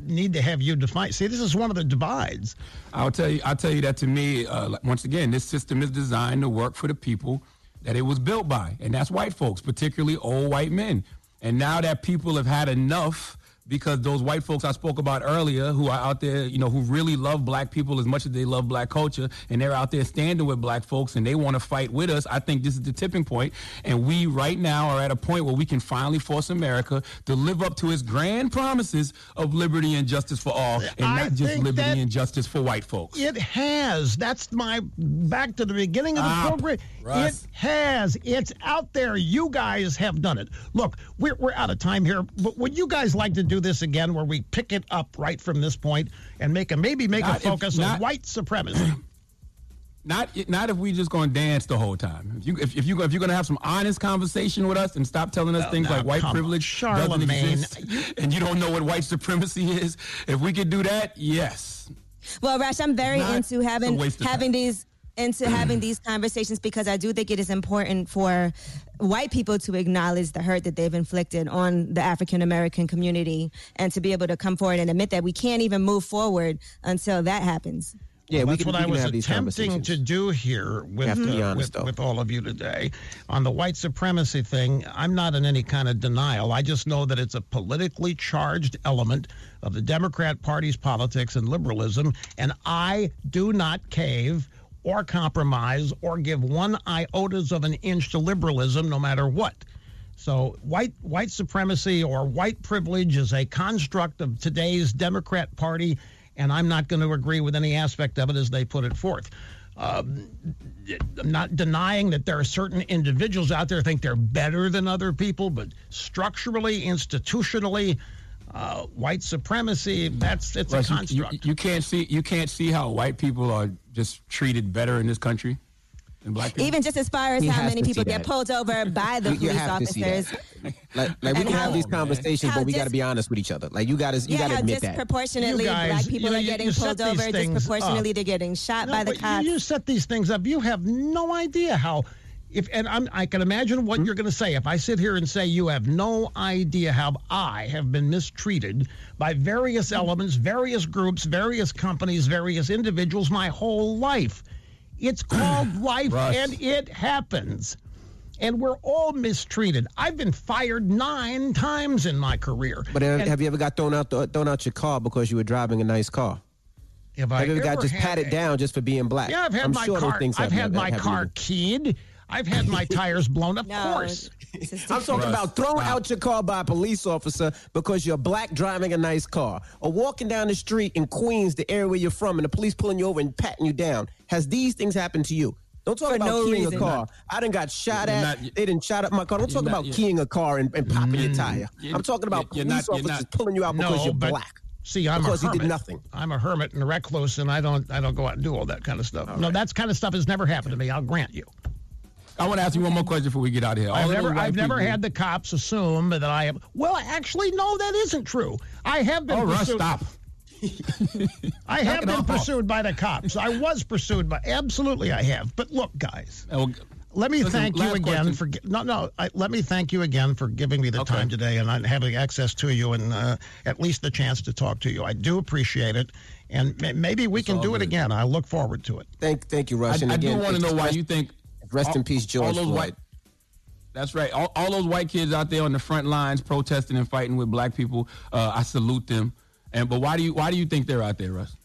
need to have you define. See, this is one of the divides. I'll tell you. I'll tell you that to me. Uh, once again, this system is designed to work for the people that it was built by, and that's white folks, particularly old white men. And now that people have had enough, because those white folks I spoke about earlier, who are out there, you know, who really love black people as much as they love black culture, and they're out there standing with black folks, and they want to fight with us. I think this is the tipping point. and we right now are at a point where we can finally force America to live up to its grand promises of liberty and justice for all, and I not just liberty and justice for white folks. It has. That's my back to the beginning of the Stop, program. Russ. It has. It's out there. You guys have done it. Look, we're, we're out of time here, but would you guys like to do this again where we pick it up right from this point and make a maybe make Not a if- focus not- on white supremacy? Not not if we just gonna dance the whole time. If you if, if you if you're gonna have some honest conversation with us and stop telling us Oh, things now, like white come on. privilege doesn't exist, and you don't know what white supremacy is. If we could do that, yes. Well, Rash, I'm very Not into a having waste of having these into having these conversations because I do think it is important for white people to acknowledge the hurt that they've inflicted on the African American community and to be able to come forward and admit that we can't even move forward until that happens. Yeah, Well, we that's can, what we I was attempting to do here with, to uh, honest, with, with all of you today on the white supremacy thing. I'm not in any kind of denial. I just know that it's a politically charged element of the Democrat Party's politics and liberalism, and I do not cave or compromise or give one iotas of an inch to liberalism, no matter what. So white white supremacy or white privilege is a construct of today's Democrat Party, and I'm not going to agree with any aspect of it as they put it forth. Um, I'm not denying that there are certain individuals out there think they're better than other people, but structurally, institutionally, uh, white supremacy, that's it's Russ, a you- construct. You, you can't see you can't see how white people are just treated better in this country than black people. Even just as far as He how many people get pulled over by the You- you police have to see that. officers. Like, like we can how- have these conversations, but we got to be honest with each other. Like you got to you yeah, got to how admit that. disproportionately You guys, black people you- are getting pulled over, disproportionately up. they're getting shot No, by the cops. You, you set these things up. You have no idea how. If and I'm, I can imagine what you're going to say. If I sit here and say you have no idea how I have been mistreated by various elements, various groups, various companies, various individuals my whole life, it's called life, Russ. and it happens. And we're all mistreated. I've been fired nine times in my career. But uh, And have you ever got thrown out thrown out your car because you were driving a nice car? have I you ever got just patted a- down just for being black? Yeah, I've had I'm my sure car. things I've have- had my car keyed. I've had my tires blown. Of No, course. I'm talking Russ, about throwing stop. out your car by a police officer because you're black driving a nice car, or walking down the street in Queens, the area where you're from, and the police pulling you over and patting you down. Has these things happened to you? Don't talk For about no keying reason. a car. I didn't got shot at. not- they didn't shot up my car. Don't talk not- about keying a car and, and popping your mm. tire. I'm talking about you're police not- you're officers not- pulling you out because no, you're but black. see, I'm because a he hermit. did nothing. I'm a hermit and a recluse, and I don't I don't go out and do all that kind of stuff. no, that kind of stuff has never happened to me. I'll grant you. I want to ask you one more question before we get out of here. All I've never I've never had the cops assume that I am. Well, actually, no, that isn't true. I have been Oh, Russ, pursued. stop. I have Knock it been off. pursued by the cops. I was pursued by. Absolutely, I have. But look, guys. Oh, Let me Listen, thank you again question. for no no. I, let me thank you again for giving me the Okay. time today and having access to you and uh, at least the chance to talk to you. I do appreciate it, and maybe we can all do it again. I look forward to it. Thank, thank you, I, Rush. And I do want to know why you think. Rest in peace, George All those Floyd. white. That's right. All, all those white kids out there on the front lines protesting and fighting with black people. Uh, I salute them. And but why do you why do you think they're out there, Russ?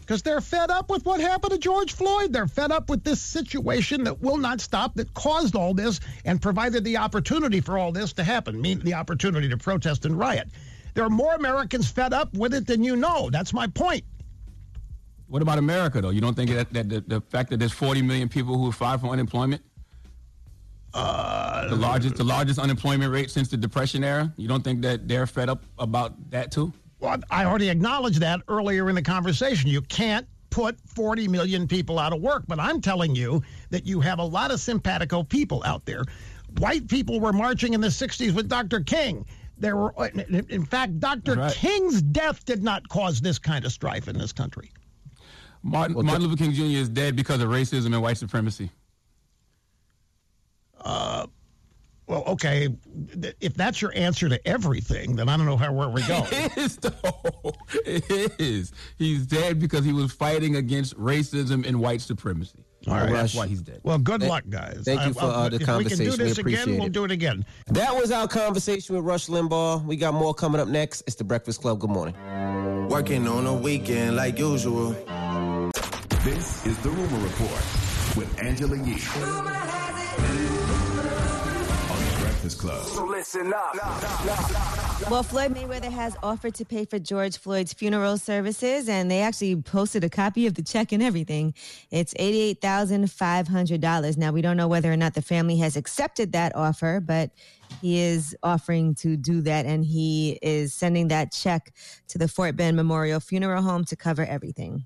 Because they're fed up with what happened to George Floyd. They're fed up with this situation that will not stop, that caused all this and provided the opportunity for all this to happen, mean the opportunity to protest and riot. There are more Americans fed up with it than you know. That's my point. What about America though? You don't think that, that the, the fact that there's 40 million people who are filed for unemployment, Uh, the largest the largest unemployment rate since the Depression era, you don't think that they're fed up about that too? Well, I already acknowledged that earlier in the conversation. You can't put 40 million people out of work, but I'm telling you that you have a lot of simpatico people out there. White people were marching in the 60s with Dr. King. There were, in fact, Dr. Right. King's death did not cause this kind of strife in this country. Martin, Well, Martin Luther King Jr. is dead because of racism and white supremacy. Uh, Well, okay, if that's your answer to everything, then I don't know how where we go. It is though. It is. He's dead because he was fighting against racism and white supremacy. All right. That's why he's dead. Well, good Thank- luck, guys. thank you for, I'll- uh, the if conversation. we can do We this again, appreciate we'll do it again. That was our conversation with Rush Limbaugh. We got more coming up next. It's the Breakfast Club. Good morning. Working on a weekend like usual. This is the Rumor Report with Angela Yee. On the Breakfast Club. So listen up. Well, Floyd Mayweather has offered to pay for George Floyd's funeral services, and they actually posted a copy of the check and everything. It's $88,500. Now, we don't know whether or not the family has accepted that offer, but he is offering to do that, and he is sending that check to the Fort Bend Memorial Funeral Home to cover everything.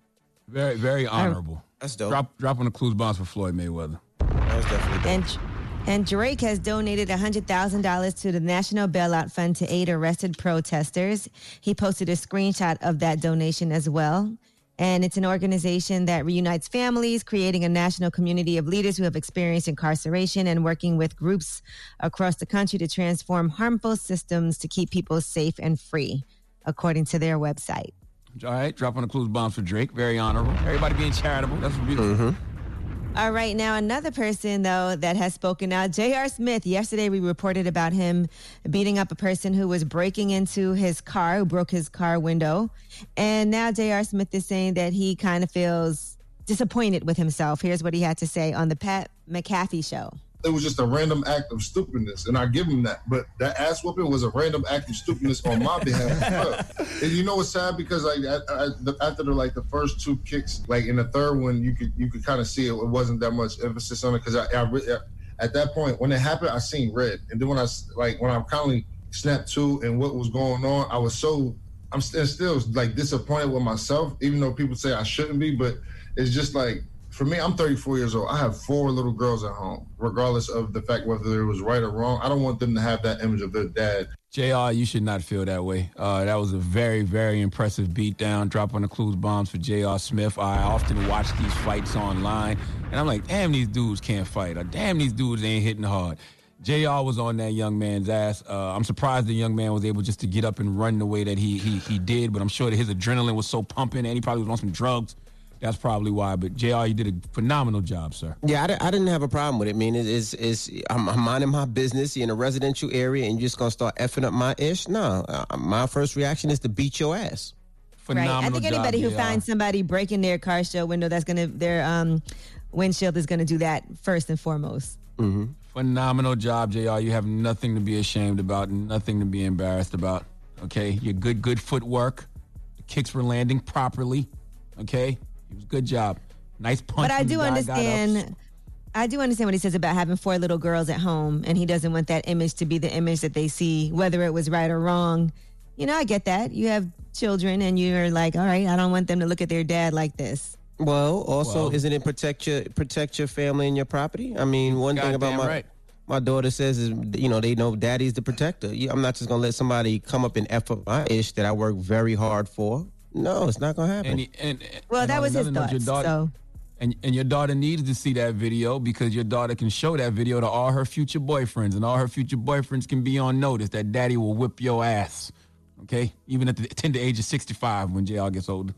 Very, very oh. honorable. That's dope. Drop drop on the clues bombs for Floyd Mayweather. That's definitely dope. And and Drake has donated $100,000 to the National Bailout Fund to aid arrested protesters. He posted a screenshot of that donation as well. And it's an organization that reunites families, creating a national community of leaders who have experienced incarceration and working with groups across the country to transform harmful systems to keep people safe and free, according to their website. All right, dropping on the clues bombs for Drake. Very honorable. Everybody being charitable. That's beautiful. Mm-hmm. All right, now another person though that has spoken out, J.R. Smith. Yesterday we reported about him beating up a person who was breaking into his car, who broke his car window, and now J.R. Smith is saying that he kind of feels disappointed with himself. Here's what he had to say on the Pat McAfee show. It was just a random act of stupidness, and I give him that. But that ass whooping was a random act of stupidness on my behalf. and you know what's sad because like I, I, the, after the like the first two kicks, like in the third one, you could you could kind of see it, it wasn't that much emphasis on it because I, I, re- at that point when it happened, I seen red, and then when I like when I finally snapped to and what was going on, I was so I'm st- still like disappointed with myself, even though people say I shouldn't be, but it's just like for me, I'm 34 years old. I have four little girls at home, regardless of the fact whether it was right or wrong. I don't want them to have that image of their dad. JR, you should not feel that way. Uh, that was a very, very impressive beatdown. Drop on the clues bombs for JR Smith. I often watch these fights online, and I'm like, damn, these dudes can't fight. Or damn, these dudes ain't hitting hard. JR was on that young man's ass. Uh, I'm surprised the young man was able just to get up and run the way that he he he did, but I'm sure that his adrenaline was so pumping, and he probably was on some drugs. That's probably why. But JR, you did a phenomenal job, sir. Yeah, I, I didn't have a problem with it. I mean, it is is I'm, I'm minding my business You're in a residential area, and you're just gonna start effing up my ish. No, uh, my first reaction is to beat your ass. Phenomenal right. I think anybody who finds somebody breaking their car show window, that's gonna their um windshield is gonna do that first and foremost. Mm-hmm. Phenomenal job, JR. You have nothing to be ashamed about, nothing to be embarrassed about. Okay, your good, good footwork. The kicks were landing properly. Okay, it was good job. Nice punch. But I do the guy, got up. understand. I do understand what he says about having four little girls at home, and he doesn't want that image to be the image that they see, whether it was right or wrong. You know, I get that. You have children, and you're like, all right, I don't want them to look at their dad like this. Well, also, Well- isn't it protect your protect your family and your property? I mean, one thing about my right. my daughter says is, you know, they know daddy's the protector. I'm not just gonna let somebody come up and f up my ish that I work very hard for. No, it's not gonna happen. And, he- and, Well, and that was his another your thoughts. daughter- So And, and your daughter needs to see that video because your daughter can show that video to all her future boyfriends, and all her future boyfriends can be on notice that daddy will whip your ass. Okay? Even at the tender age of 65 when JR gets older.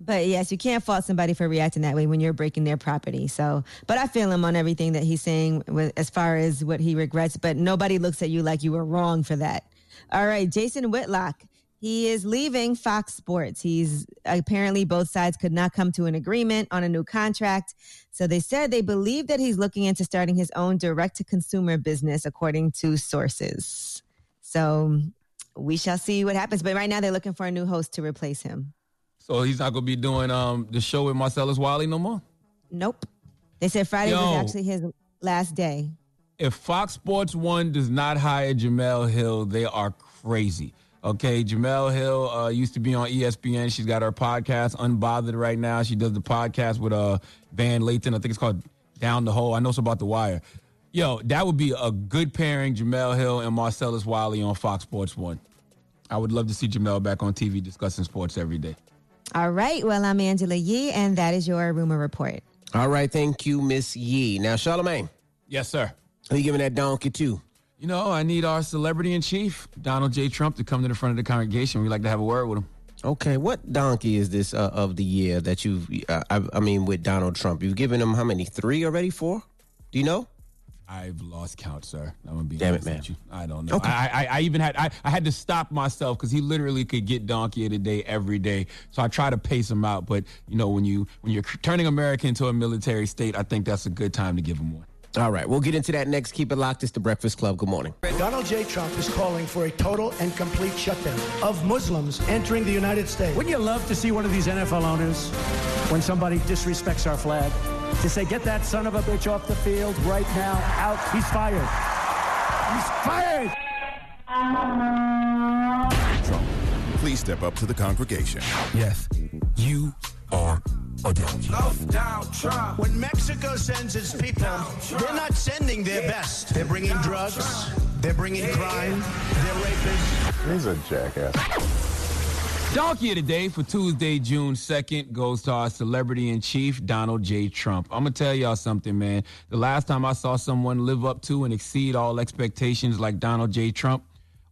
But yes, you can't fault somebody for reacting that way when you're breaking their property. So, but I feel him on everything that he's saying with, as far as what he regrets. But nobody looks at you like you were wrong for that. All right, Jason Whitlock. He is leaving Fox Sports. He's apparently both sides could not come to an agreement on a new contract. So they said they believe that he's looking into starting his own direct to consumer business, according to sources. So we shall see what happens. But right now they're looking for a new host to replace him. So he's not going to be doing um, the show with Marcellus Wiley no more? Nope. They said Friday was actually his last day. if Fox Sports One does not hire Jemele Hill, they are crazy. Okay, Jemele Hill uh, used to be on ESPN. She's got her podcast Unbothered right now. She does the podcast with uh, Van Lathan. I think it's called Down the Hole. I know it's about the wire. Yo, that would be a good pairing, Jemele Hill and Marcellus Wiley on Fox Sports One. I would love to see Jemele back on TV discussing sports every day. All right. Well, I'm Angela Yee, and that is your rumor report. All right, thank you, Miss Yee. Now, Charlamagne, Yes, sir. who you giving that donkey to? You know, I need our celebrity in chief, Donald J. Trump, to come to the front of the congregation. We'd like to have a word with him. Okay, what donkey is this uh, of the year that you've? Uh, I, I mean, with Donald Trump, you've given him how many? Three already? Four? Do you know? I've lost count, sir. I'm gonna be Damn it, man. you. I don't know. Okay. I, I I even had I, I had to stop myself because he literally could get donkey of the day every day. So I try to pace him out. But you know, when you when you're turning America into a military state, I think that's a good time to give him one. All right, we'll get into that next. Keep it locked. It's the Breakfast Club. Good morning. Donald J. Trump is calling for a total and complete shutdown of Muslims entering the United States. Wouldn't you love to see one of these NFL owners, when somebody disrespects our flag, to say, get that son of a bitch off the field right now, out, he's fired. He's fired! Trump, please step up to the congregation. Yes, you are When Mexico sends its people, they're not sending their best. They're bringing drugs, they're bringing crime, they're rapists. He's a jackass. Donkey of the day for Tuesday, June 2nd goes to our celebrity in chief, Donald J. Trump. I'm going to tell y'all something, man. The last time I saw someone live up to and exceed all expectations like Donald J. Trump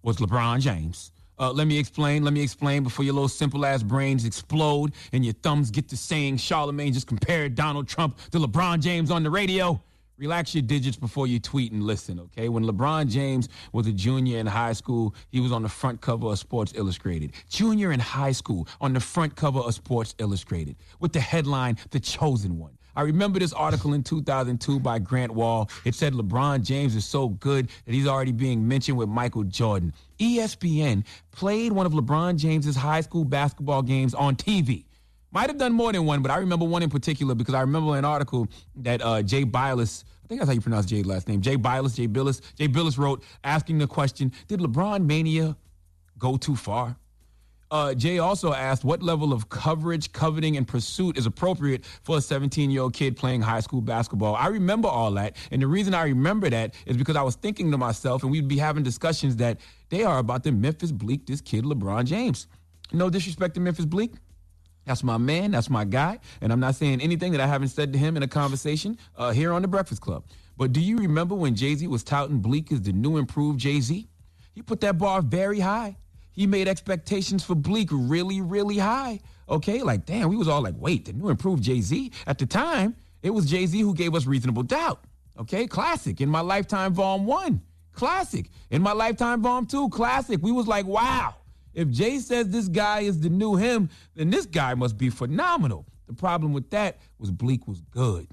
was LeBron James. Uh, let me explain. Let me explain before your little simple ass brains explode and your thumbs get to saying Charlamagne just compared Donald Trump to LeBron James on the radio. Relax your digits before you tweet and listen, okay? When LeBron James was a junior in high school, he was on the front cover of Sports Illustrated. Junior in high school, on the front cover of Sports Illustrated, with the headline, The Chosen One. I remember this article in 2002 by Grant Wahl. It said LeBron James is so good that he's already being mentioned with Michael Jordan. ESPN played one of LeBron James's high school basketball games on TV. Might have done more than one, but I remember one in particular because I remember an article that uh, Jay Bilas, I think that's how you pronounce Jay's last name, Jay Bilas, Jay Billis, Jay Billis wrote asking the question, did LeBron mania go too far? Uh, Jay also asked what level of coverage, coveting, and pursuit is appropriate for a 17 year old kid playing high school basketball. I remember all that. And the reason I remember that is because I was thinking to myself, and we'd be having discussions that they are about to Memphis Bleek this kid, LeBron James. No disrespect to Memphis Bleek. That's my man. That's my guy. And I'm not saying anything that I haven't said to him in a conversation uh, here on the Breakfast Club. But do you remember when Jay Z was touting Bleek as the new improved Jay Z? He put that bar very high. He made expectations for Bleek really, really high. Okay, like damn, we was all like, wait, the new improved Jay Z. At the time, it was Jay Z who gave us reasonable doubt. Okay, classic in my lifetime, Volume One, classic in my lifetime, Volume Two, classic. We was like, wow. If Jay says this guy is the new him, then this guy must be phenomenal. The problem with that was Bleek was good,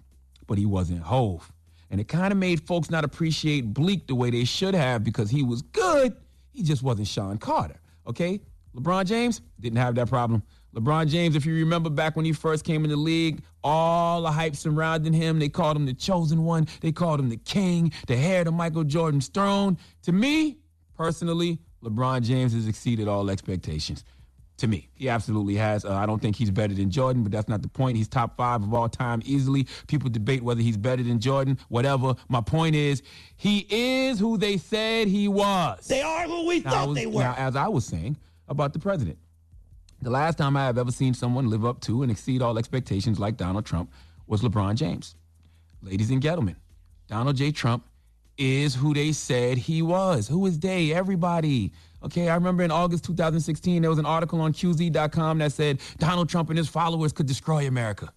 but he wasn't Hove. And it kind of made folks not appreciate Bleek the way they should have because he was good. He just wasn't Shawn Carter. Okay? LeBron James didn't have that problem. LeBron James, if you remember back when he first came in the league, all the hype surrounding him, they called him the chosen one. They called him the king, the heir to Michael Jordan's throne. To me, personally, LeBron James has exceeded all expectations. To me, he absolutely has. Uh, I don't think he's better than Jordan, but that's not the point. He's top five of all time easily. People debate whether he's better than Jordan, whatever. My point is, he is who they said he was. They are who we Now, thought was- they were. Now, as I was saying about the president, the last time I have ever seen someone live up to and exceed all expectations like Donald Trump was LeBron James. Ladies and gentlemen, Donald J. Trump is who they said he was. Who is they? Everybody. Okay, I remember in August 2016, there was an article on QZ.com that said Donald Trump and his followers could destroy America.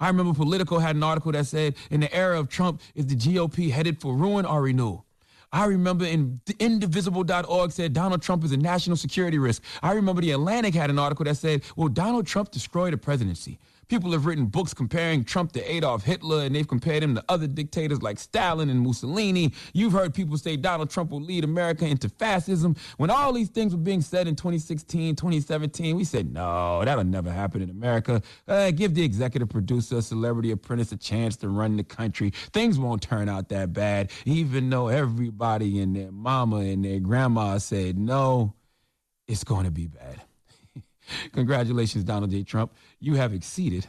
I remember Politico had an article that said, in the era of Trump, is the GOP headed for ruin or renewal? I remember in indivisible.org said Donald Trump is a national security risk. I remember the Atlantic had an article that said, will Donald Trump destroy the presidency? People have written books comparing Trump to Adolf Hitler, and they've compared him to other dictators like Stalin and Mussolini. You've heard people say Donald Trump will lead America into fascism. When all these things were being said in 2016, 2017, we said, no, that'll never happen in America. Uh, give the executive producer, celebrity apprentice a chance to run the country. Things won't turn out that bad, even though everybody and their mama and their grandma said, no, it's going to be bad. Congratulations, Donald J. Trump. You have exceeded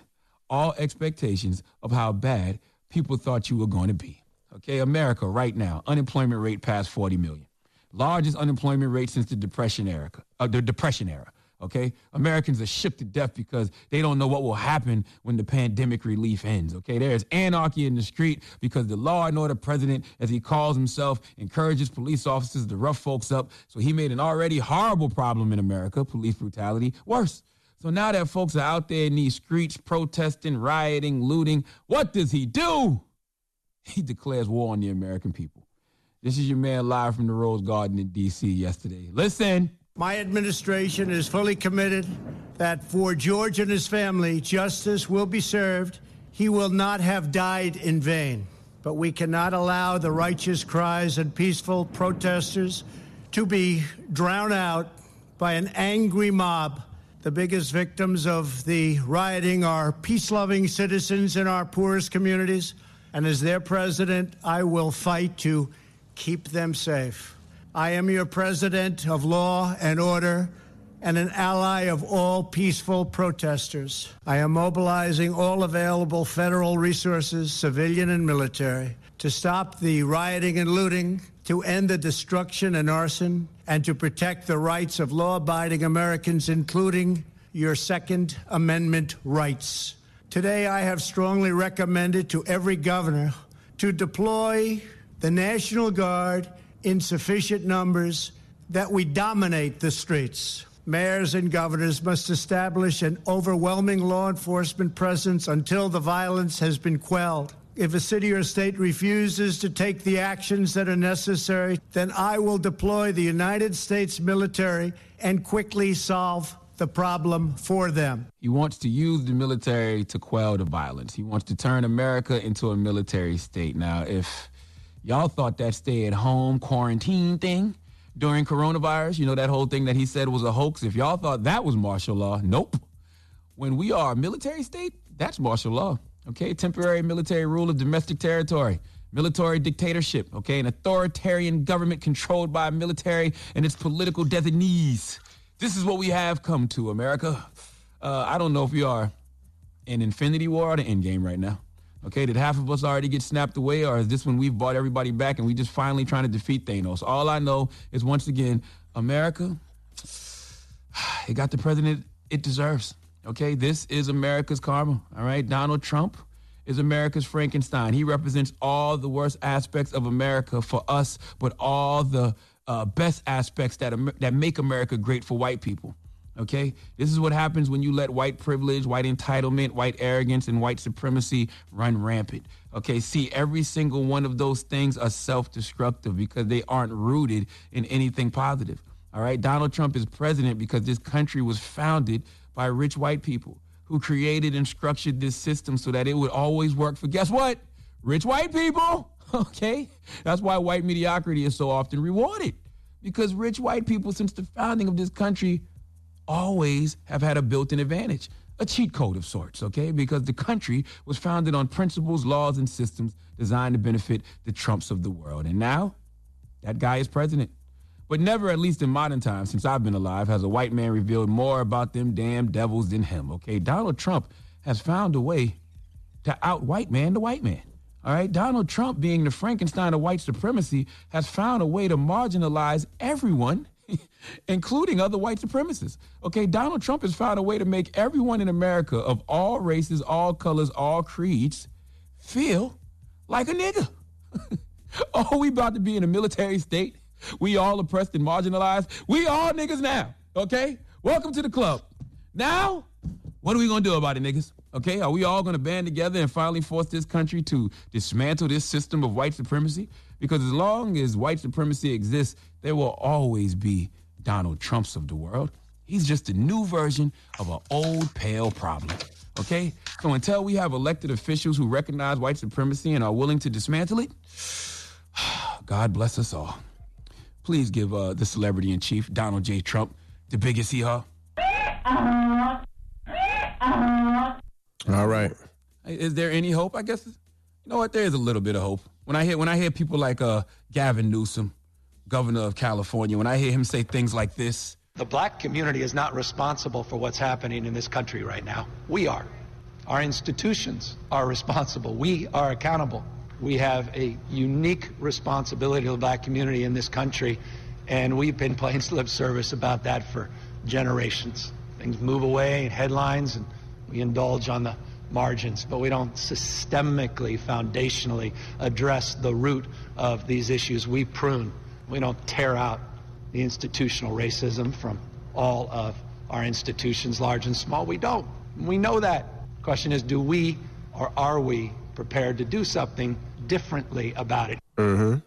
all expectations of how bad people thought you were going to be. Okay, America right now, unemployment rate past 40 million. Largest unemployment rate since the Depression era. Uh, the Depression era. Okay, Americans are shipped to death because they don't know what will happen when the pandemic relief ends. Okay, there is anarchy in the street because the law and order president, as he calls himself, encourages police officers to rough folks up. So he made an already horrible problem in America, police brutality, worse. So now that folks are out there in these streets protesting, rioting, looting, what does he do? He declares war on the American people. This is your man live from the Rose Garden in D.C. yesterday. Listen. My administration is fully committed that for George and his family, justice will be served. He will not have died in vain. But we cannot allow the righteous cries and peaceful protesters to be drowned out by an angry mob. The biggest victims of the rioting are peace loving citizens in our poorest communities. And as their president, I will fight to keep them safe. I am your president of law and order, and an ally of all peaceful protesters. I am mobilizing all available federal resources, civilian and military, to stop the rioting and looting, to end the destruction and arson, and to protect the rights of law abiding Americans, including your Second Amendment rights. Today, I have strongly recommended to every governor to deploy the National Guard in sufficient numbers that we dominate the streets. Mayors and governors must establish an overwhelming law enforcement presence until the violence has been quelled. If a city or state refuses to take the actions that are necessary, then I will deploy the United States military and quickly solve the problem for them. He wants to use the military to quell the violence. He wants to turn America into a military state. Now, if y'all thought that stay at home quarantine thing during coronavirus, you know, that whole thing that he said was a hoax, if y'all thought that was martial law, nope. When we are a military state, that's martial law. Okay, temporary military rule of domestic territory military dictatorship, okay, an authoritarian government controlled by a military and its political designees. This is what we have come to, America. Uh, I don't know if we are in Infinity War or the Endgame right now. Okay, did half of us already get snapped away, or is this when we've brought everybody back and we just finally trying to defeat Thanos? All I know is once again, America, it got the president it deserves. Okay, this is America's karma. All right, Donald Trump is America's Frankenstein. He represents all the worst aspects of America for us, but all the uh, best aspects that that make America great for white people. Okay, this is what happens when you let white privilege, white entitlement, white arrogance, and white supremacy run rampant. Okay, see, every single one of those things are self-destructive because they aren't rooted in anything positive. All right, Donald Trump is president because this country was founded by rich white people who created and structured this system so that it would always work for guess what? Rich white people. Okay? That's why white mediocrity is so often rewarded. Because rich white people, since the founding of this country, always have had a built in advantage, a cheat code of sorts, okay? Because the country was founded on principles, laws, and systems designed to benefit the Trumps of the world. And now, that guy is president. But never, at least in modern times, since I've been alive, has a white man revealed more about them damn devils than him, okay? Donald Trump has found a way to out white man the white man. All right, Donald Trump, being the Frankenstein of white supremacy, has found a way to marginalize everyone, including other white supremacists. Okay, Donald Trump has found a way to make everyone in America of all races, all colors, all creeds feel like a nigga. oh, we about to be in a military state. We all oppressed and marginalized. We all niggas now. Okay, welcome to the club. Now, what are we gonna do about it, niggas? Okay, are we all to band together and finally force this country to dismantle this system of white supremacy? Because as long as white supremacy exists, there will always be Donald Trumps of the world. He's just a new version of an old pale problem. Okay? So until we have elected officials who recognize white supremacy and are willing to dismantle it, God bless us all. Please give uh, the celebrity in chief, Donald J. Trump, the biggest hee haw. All right. Is there any hope? I guess you know what. There is a little bit of hope. When I hear when I hear people like uh, Gavin Newsom, governor of California, when I hear him say things like this, the black community is not responsible for what's happening in this country right now. We are. Our institutions are responsible. We are accountable. We have a unique responsibility to the black community in this country, and we've been playing slip service about that for generations. Things move away in headlines and we indulge on the margins, but we don't systemically, foundationally address the root of these issues. We prune. We don't tear out the institutional racism from all of our institutions, large and small. We don't. We know that. Question is, do we or are we prepared to do something differently about it? Mm-hmm.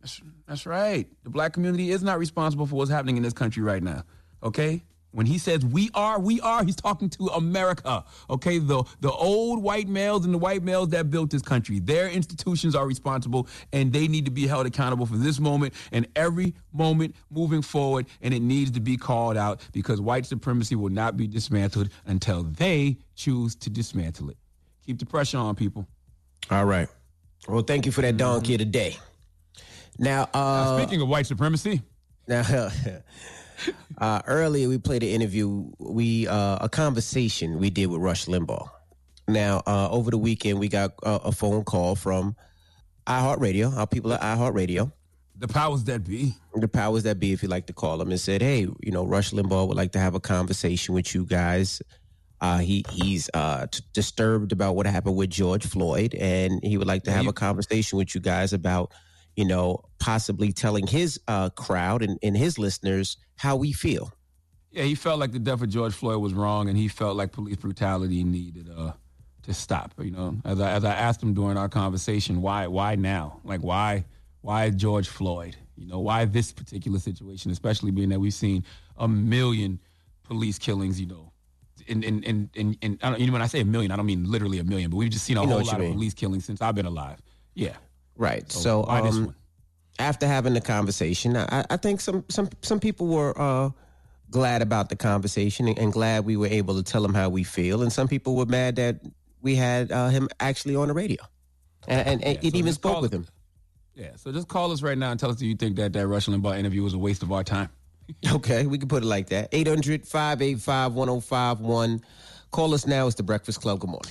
That's, that's right. The black community is not responsible for what's happening in this country right now. Okay? When he says we are, we are, he's talking to America. Okay, the the old white males and the white males that built this country. Their institutions are responsible and they need to be held accountable for this moment and every moment moving forward. And it needs to be called out because white supremacy will not be dismantled until they choose to dismantle it. Keep the pressure on people. All right. Well, thank you for that donkey today. Now, uh, now speaking of white supremacy, now uh, earlier we played an interview, we uh, a conversation we did with Rush Limbaugh. Now, uh, over the weekend, we got uh, a phone call from iHeartRadio, our people at iHeartRadio. The powers that be. The powers that be, if you like to call them, and said, "Hey, you know, Rush Limbaugh would like to have a conversation with you guys. Uh, he he's uh, t- disturbed about what happened with George Floyd, and he would like to have a conversation with you guys about, you know, possibly telling his uh, crowd and, and his listeners how we feel." Yeah, he felt like the death of George Floyd was wrong, and he felt like police brutality needed uh, to stop. You know, as I as I asked him during our conversation, why why now? Like why why George Floyd? You know, why this particular situation, especially being that we've seen a million police killings. You know, and in in in, in I don't, you know, when I say a million, I don't mean literally a million, but we've just seen a You whole lot of police killings since I've been alive. Yeah, Right. So So, um, after having the conversation, I, I think some some some people were uh, glad about the conversation and, and glad we were able to tell them how we feel, and some people were mad that we had uh, him actually on the radio, and, and, and Yeah, it so even spoke with it- him. Yeah, so just call us right now and tell us do you think that that Rush Limbaugh interview was a waste of our time? Okay, we can put it like that. 800-585-1051. Call us now. It's the Breakfast Club. Good morning.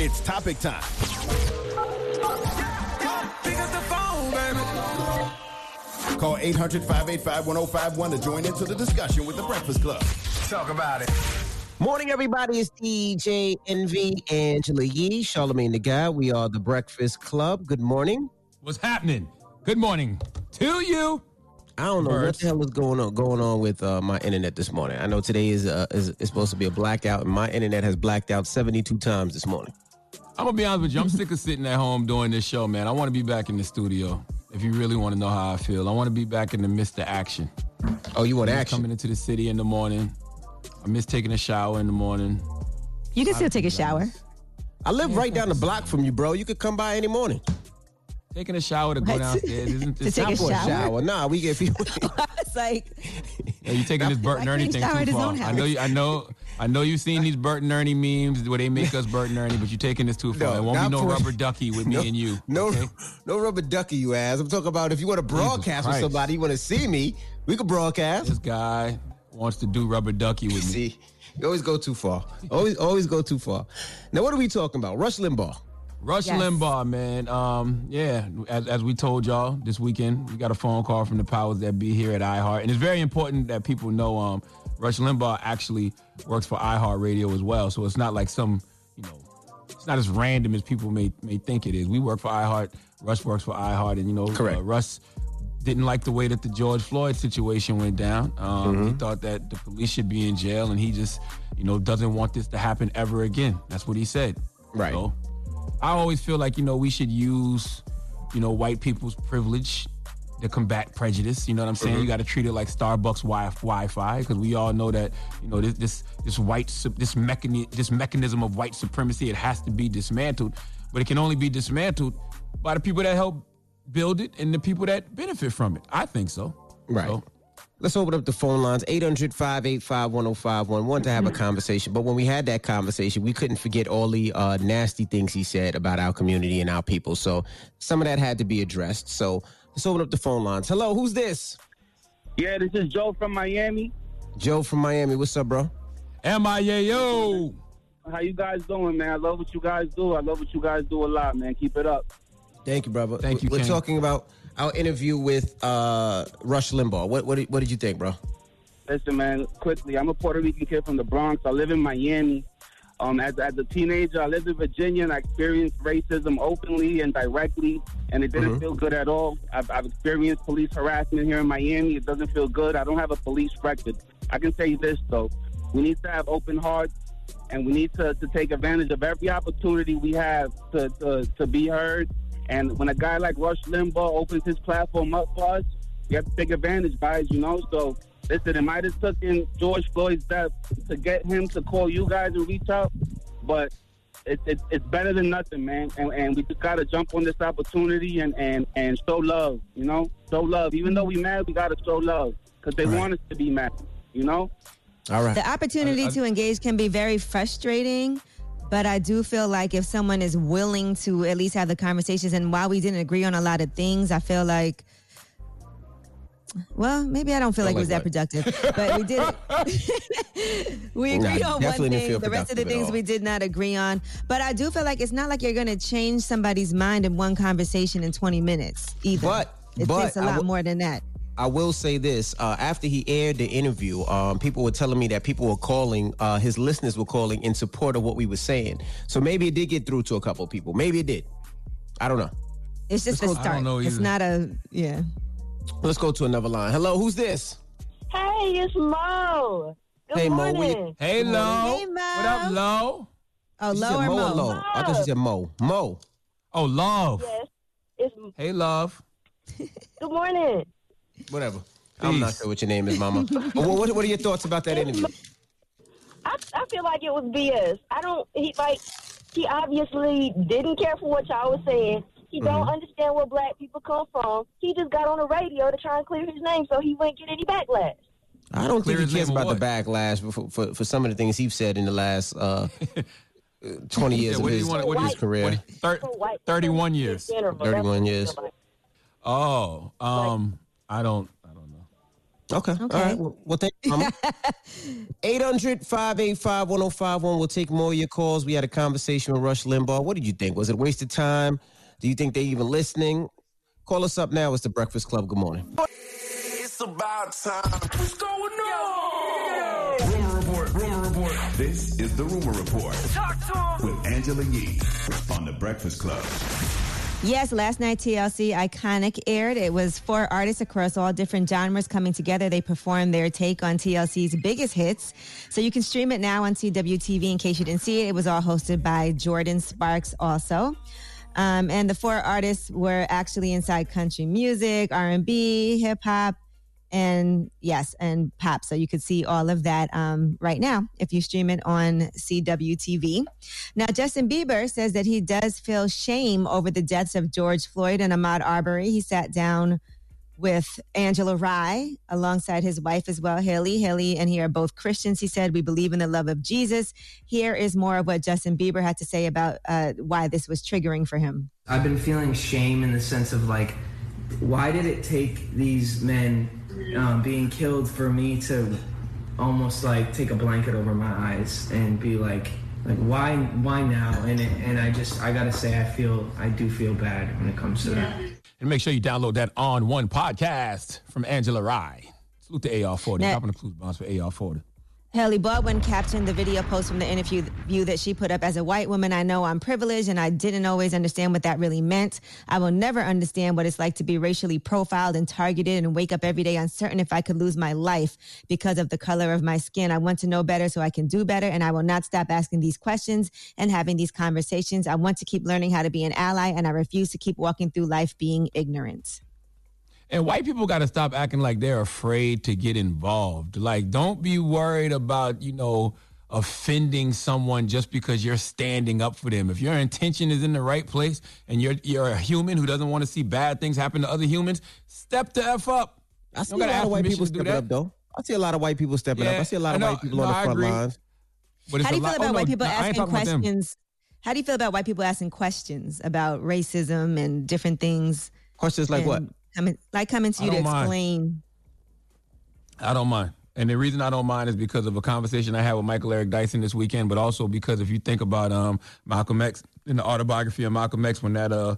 It's topic time. Call 800 585 1051 to join into the discussion with the Breakfast Club. Talk about it. Morning, everybody. It's DJ Envy, Angela Yee, Charlamagne the Guy. We are the Breakfast Club. Good morning. What's happening? Good morning to you. I don't know what the hell is going on going on with uh, my internet this morning. I know today is, uh, is is supposed to be a blackout, and my internet has blacked out seventy two times this morning. I'm gonna be honest with you. I'm sick of sitting at home doing this show, man. I want to be back in the studio. If you really want to know how I feel, I want to be back in the midst of action. Oh, you want I miss action? Coming into the city in the morning. I miss taking a shower in the morning. You can still take a shower. I live right down the block from you, bro. You could come by any morning. Taking a shower to go What? downstairs isn't To it's take not a for shower? Nah, we get people. It's like Yeah, you taking this Bert and Why Ernie can't thing he shower at too his far. own I know, you, I know, I know. You've seen these Bert and Ernie memes where they make us Bert and Ernie, but you're taking this too far. No, there won't be no for- rubber ducky with me no, and you. No, okay? no rubber ducky, you ass. I'm talking about if you want to broadcast with somebody, you want to see me, we could broadcast. This guy wants to do rubber ducky with me. See, you always go too far. Always, always go too far. Now, what are we talking about? Rush Limbaugh. Rush Yes. Limbaugh, man. Um, yeah, as, as we told y'all this weekend, we got a phone call from the powers that be here at iHeart, and it's very important that people know um, Rush Limbaugh actually works for iHeart Radio as well. So it's not like some, you know, it's not as random as people may may think it is. We work for iHeart. Rush works for iHeart, and you know, Correct. Uh, Russ didn't like the way that the George Floyd situation went down. Um, He thought that the police should be in jail, and he just, you know, doesn't want this to happen ever again. That's what he said. Right. So, I always feel like you know we should use, you know, white people's privilege to combat prejudice. You know what I'm saying? You got to treat it like Starbucks wi- Wi-Fi because we all know that you know this this this white this mechanism this mechanism of white supremacy it has to be dismantled, but it can only be dismantled by the people that help build it and the people that benefit from it. I think so. Right. So, Let's open up the phone lines 800 585 1051. Want to have a conversation. But when we had that conversation, we couldn't forget all the uh, nasty things he said about our community and our people. So some of that had to be addressed. So let's open up the phone lines. Hello, who's this? Yeah, this is Joe from Miami. Joe from Miami. What's up, bro? M-I-A-O. How you guys doing, man? I love what you guys do. I love what you guys do a lot, man. Keep it up. Thank you, brother. Thank you, We're King. talking about our interview with uh, Rush Limbaugh. What, what, did, what did you think, bro? Listen, man, quickly. I'm a Puerto Rican kid from the Bronx. I live in Miami. Um, as, as a teenager, I lived in Virginia and I experienced racism openly and directly, and it didn't Mhm. feel good at all. I've, I've experienced police harassment here in Miami. It doesn't feel good. I don't have a police record. I can say this, though. We need to have open hearts, and we need to, to take advantage of every opportunity we have to, to, to be heard. And when a guy like Rush Limbaugh opens his platform up for us, we have to take advantage, guys, you know? So, listen, it might have taken George Floyd's death to get him to call you guys and reach out, but it, it, it's better than nothing, man. And, and we just got to jump on this opportunity and, and, and show love, you know? Show love. Even though we mad, we got to show love because they Right. want us to be mad, you know? All right. The opportunity I- I- to engage can be very frustrating, but I do feel like if someone is willing to at least have the conversations, and while we didn't agree on a lot of things, I feel like Well, maybe I don't feel Feel like, it was like that productive, but we did it. we Nah, agreed on one thing. The rest of the things we did not agree on. But I do feel like it's not like you're going to change somebody's mind in one conversation in 20 minutes either. But- it but takes a lot will- more than that. I will say this: uh, after he aired the interview, um, people were telling me that people were calling, uh, his listeners were calling in support of what we were saying. So maybe it did get through to a couple of people. Maybe it did. I don't know. It's just a Let's go- I start. don't know it's not a yeah. Let's go to another line. Hello, who's this? Hey, it's Mo. Good Hey, Mo, morning. what you- Hey, Good Lo. morning. What up, Lo? Oh, She Lo said or Mo Mo? or Lo? I thought she said Mo. Mo. Oh, love. Yes. It's Hey, love. good morning. Whatever. I'm not sure what your name is, Mama. what, what are your thoughts about that interview? I, I feel like it was BS. I don't. He like he obviously didn't care for what y'all was saying. He don't Mm-hmm. understand where black people come from. He just got on the radio to try and clear his name so he wouldn't get any backlash. I don't Clear think his he cares name of about the backlash for, for, for some of the things he's said in the last uh, 20 years Yeah, of his, want? What his career. What, thir- 31 years. in general, that's 31 years. feel like. Oh, um, I don't. Know. Okay. All right. Well, well thank you, Mama. 800 585 1051. We'll take more of your calls. We had a conversation with Rush Limbaugh. What did you think? Was it a waste of time? Do you think they even listening? Call us up now. It's the Breakfast Club. Good morning. It's about time. What's going on? Rumor report. Rumor report. This is the rumor report Talk to him. with Angela Yee on the Breakfast Club. Yes, last night TLC Iconic aired. It was four artists across all different genres coming together. They performed their take on TLC's biggest hits. So you can stream it now on CWTV in case you didn't see it. It was all hosted by Jordin Sparks also. Um, and the four artists were actually inside country music, R&B, hip hop, and yes, and pop. So you could see all of that um, right now if you stream it on CWTV. Now, Justin Bieber says that he does feel shame over the deaths of George Floyd and Ahmaud Arbery. He sat down with Angela Rye alongside his wife as well, Hailey. Hailey and he are both Christians. He said, We believe in the love of Jesus. Here is more of what Justin Bieber had to say about uh, why this was triggering for him. I've been feeling shame in the sense of like, why did it take these men um, being killed for me to almost like take a blanket over my eyes and be like, like why, why now? And and I just, I gotta say, I feel, I do feel bad when it comes to that. And make sure you download that On One podcast from Angela Rye. Salute to AR40. Now- Dropping the clues bombs for AR40. Hailey Baldwin captioned the video post from the interview view that she put up as a white woman. I know I'm privileged and I didn't always understand what that really meant. I will never understand what it's like to be racially profiled and targeted and wake up every day uncertain if I could lose my life because of the color of my skin. I want to know better so I can do better and I will not stop asking these questions and having these conversations. I want to keep learning how to be an ally and I refuse to keep walking through life being ignorant. And white people got to stop acting like they're afraid to get involved. Like, don't be worried about, you know, offending someone just because you're standing up for them. If your intention is in the right place and you're you're a human who doesn't want to see bad things happen to other humans, step the f up. I see Don't a lot of white people stepping up, though. I see a lot of white people stepping up. I see a lot of know- white people no, on the I front agree. lines. But How do you feel lot- about oh, no, white people no, asking talking about them. questions? How do you feel about white people asking questions about racism and different things? Questions like what? Coming, like coming to you to mind. explain. I don't mind. And the reason I don't mind is because of a conversation I had with Michael Eric Dyson this weekend, but also because if you think about um, Malcolm X in the autobiography of Malcolm X, when that uh,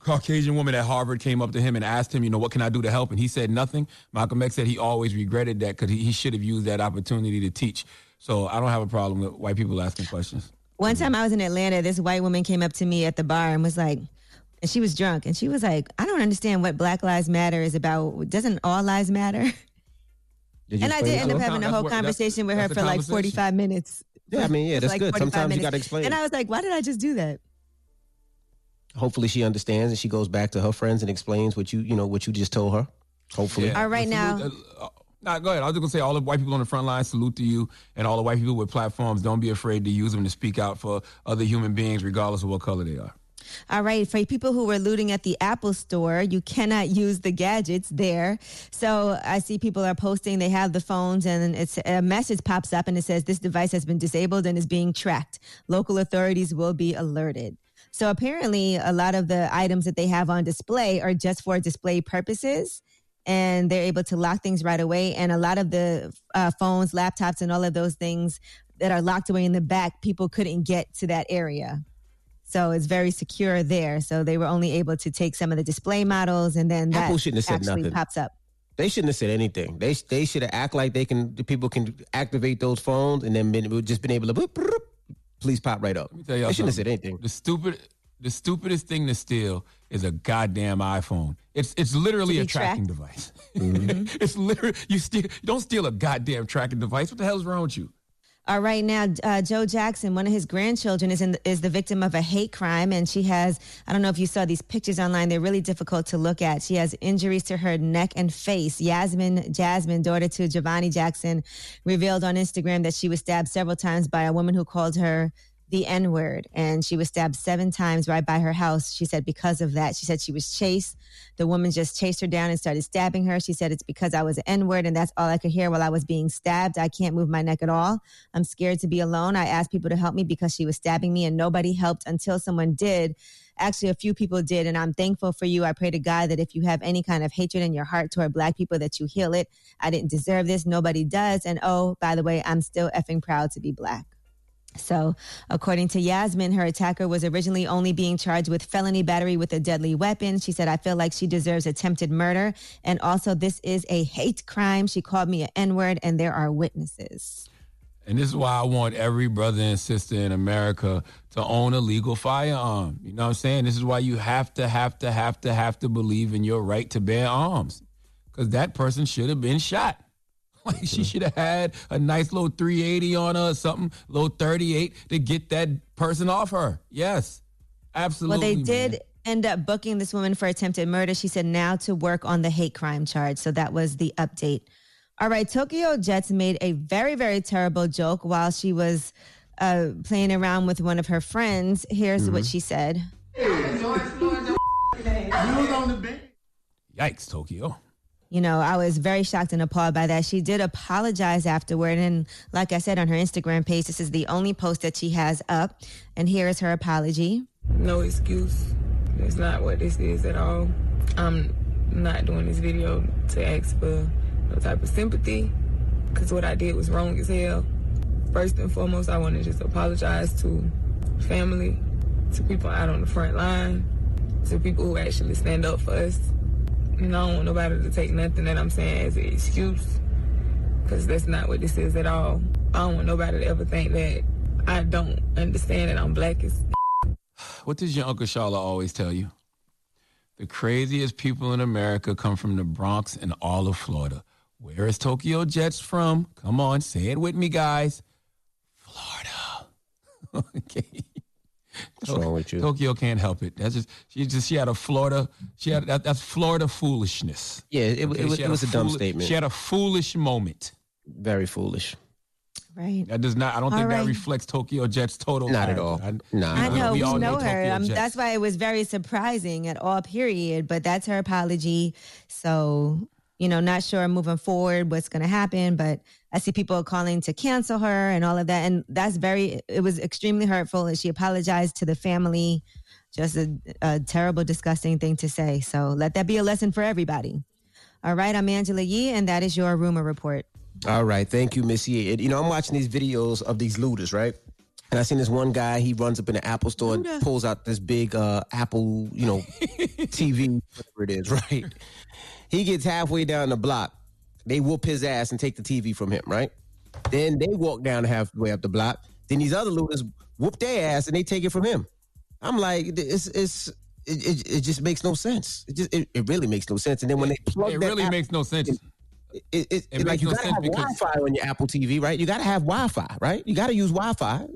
Caucasian woman at Harvard came up to him and asked him, you know, what can I do to help? And he said nothing. Malcolm X said he always regretted that because he, he should have used that opportunity to teach. So I don't have a problem with white people asking questions. One time I was in Atlanta, this white woman came up to me at the bar and was like, and she was drunk, and she was like, I don't understand what Black Lives Matter is about. Doesn't all lives matter? And I did end up having a whole what- conversation with her for like 45 minutes. Yeah, I mean, yeah, It was that's good. 45 Sometimes you gotta explain And. I was like, why did I just do that? Hopefully she understands and she goes back to her friends and explains what you, you know, what you just told her. Hopefully. All right, now. Salute, uh, uh, Nah, go ahead. I was just gonna say all the white people on the front line salute to you, and all the white people with platforms. Don't be afraid to use them to speak out for other human beings, regardless of what color they are. All right, for people who were looting at the Apple store, you cannot use the gadgets there. So I see people are posting, they have the phones, and it's a message pops up and it says, This device has been disabled and is being tracked. Local authorities will be alerted. So apparently, a lot of the items that they have on display are just for display purposes. and they're able to lock things right away. And a lot of the uh, phones, laptops, and all of those things that are locked away in the back, people couldn't get to that area. So it's very secure there. So they were only able to take some of the display models, and then that shouldn't have said actually nothing. pops up. They shouldn't have said anything. They they should have act like they can. The people can activate those phones, and then been, just been able to. Boop, boop, please pop right up. Tell y'all They shouldn't have said anything. The stupid, the stupidest thing to steal is a goddamn iPhone. It's it's literally a tracking tracked? device. Mm-hmm. it's literally you steal. Don't steal a goddamn tracking device. What the hell's wrong with you? All right, now uh, Joe Jackson, one of his grandchildren, is in is the victim of a hate crime, and she has I don't know if you saw these pictures online. They're really difficult to look at. She has injuries to her neck and face. Yasmin Jasmine, daughter to Giovanni Jackson, revealed on Instagram that she was stabbed several times by a woman who called her the N word, and she was stabbed seven times right by her house. She said because of that, she said she was chased. The woman just chased her down and started stabbing her. She said it's because I was an N word, and that's all I could hear while I was being stabbed. I can't move my neck at all. I'm scared to be alone. I asked people to help me because she was stabbing me, and nobody helped until someone did. Actually, a few people did, and I'm thankful for you. I pray to God that if you have any kind of hatred in your heart toward Black people, that you heal it. I didn't deserve this. Nobody does. And oh, by the way, I'm still effing proud to be Black. So, according to Yasmin, her attacker was originally only being charged with felony battery with a deadly weapon. She said, I feel like she deserves attempted murder. And also, this is a hate crime. She called me an N word, and there are witnesses. And this is why I want every brother and sister in America to own a legal firearm. You know what I'm saying? This is why you have to, have to, have to, have to believe in your right to bear arms. Because that person should have been shot. Like she should have had a nice little 380 on her or something, little 38 to get that person off her. Yes, absolutely. well, they man. did end up booking this woman for attempted murder. She said now to work on the hate crime charge. So that was the update. All right, Tokyo Jetz made a very, very terrible joke while she was uh, playing around with one of her friends. Here's what she said. Yikes, Tokyo. You know, I was very shocked and appalled by that. She did apologize afterward. And like I said on her Instagram page, this is the only post that she has up. And here is her apology. No excuse. It's not what this is at all. I'm not doing this video to ask for no type of sympathy because what I did was wrong as hell. First and foremost, I want to just apologize to family, to people out on the front line, to people who actually stand up for us. And I don't want nobody to take nothing that I'm saying as an excuse because that's not what this is at all. I don't want nobody to ever think that I don't understand that I'm black as What does your Uncle Charla always tell you? The craziest people in America come from the Bronx and all of Florida. Where is Tokyo Jetz from? Come on, say it with me, guys. Florida. okay. What's wrong with you? Tokyo can't help it. That's just she just she had a Florida. She had that, that's Florida foolishness. Yeah, it, it, Okay, was, it was a dumb fooli- statement. She had a foolish moment. Very foolish. Right. That does not. I don't All think right. that reflects Tokyo Jetz total. Not at all. I, Nah. I know we, all know, her. Tokyo Um, Jets. that's why it was very surprising at all. Period. But that's her apology. So you know, not sure moving forward what's going to happen. But I see people calling to cancel her and all of that, and that's very. It was extremely hurtful. And she apologized to the family. Just a, a terrible, disgusting thing to say. So let that be a lesson for everybody. All right, I'm Angela Yee, and that is your rumor report. All right, thank you, Miss Yee. And, You know, I'm watching these videos of these looters, right? And I seen this one guy. He runs up in the Apple store and pulls out this big uh, Apple, you know, TV, whatever it is, right? He gets halfway down the block. They whoop his ass and take the TV from him, right? Then they walk down halfway up the block. Then these other looters whoop their ass and they take it from him. I'm like, it's it's it, it, it just makes no sense. It just it, it really makes no sense. And then when they plug It that really Apple- makes no sense. it, it, it, It like makes you no gotta sense have because- Wi-Fi on your Apple TV, right? You gotta have Wi-Fi, right? You gotta use Wi-Fi.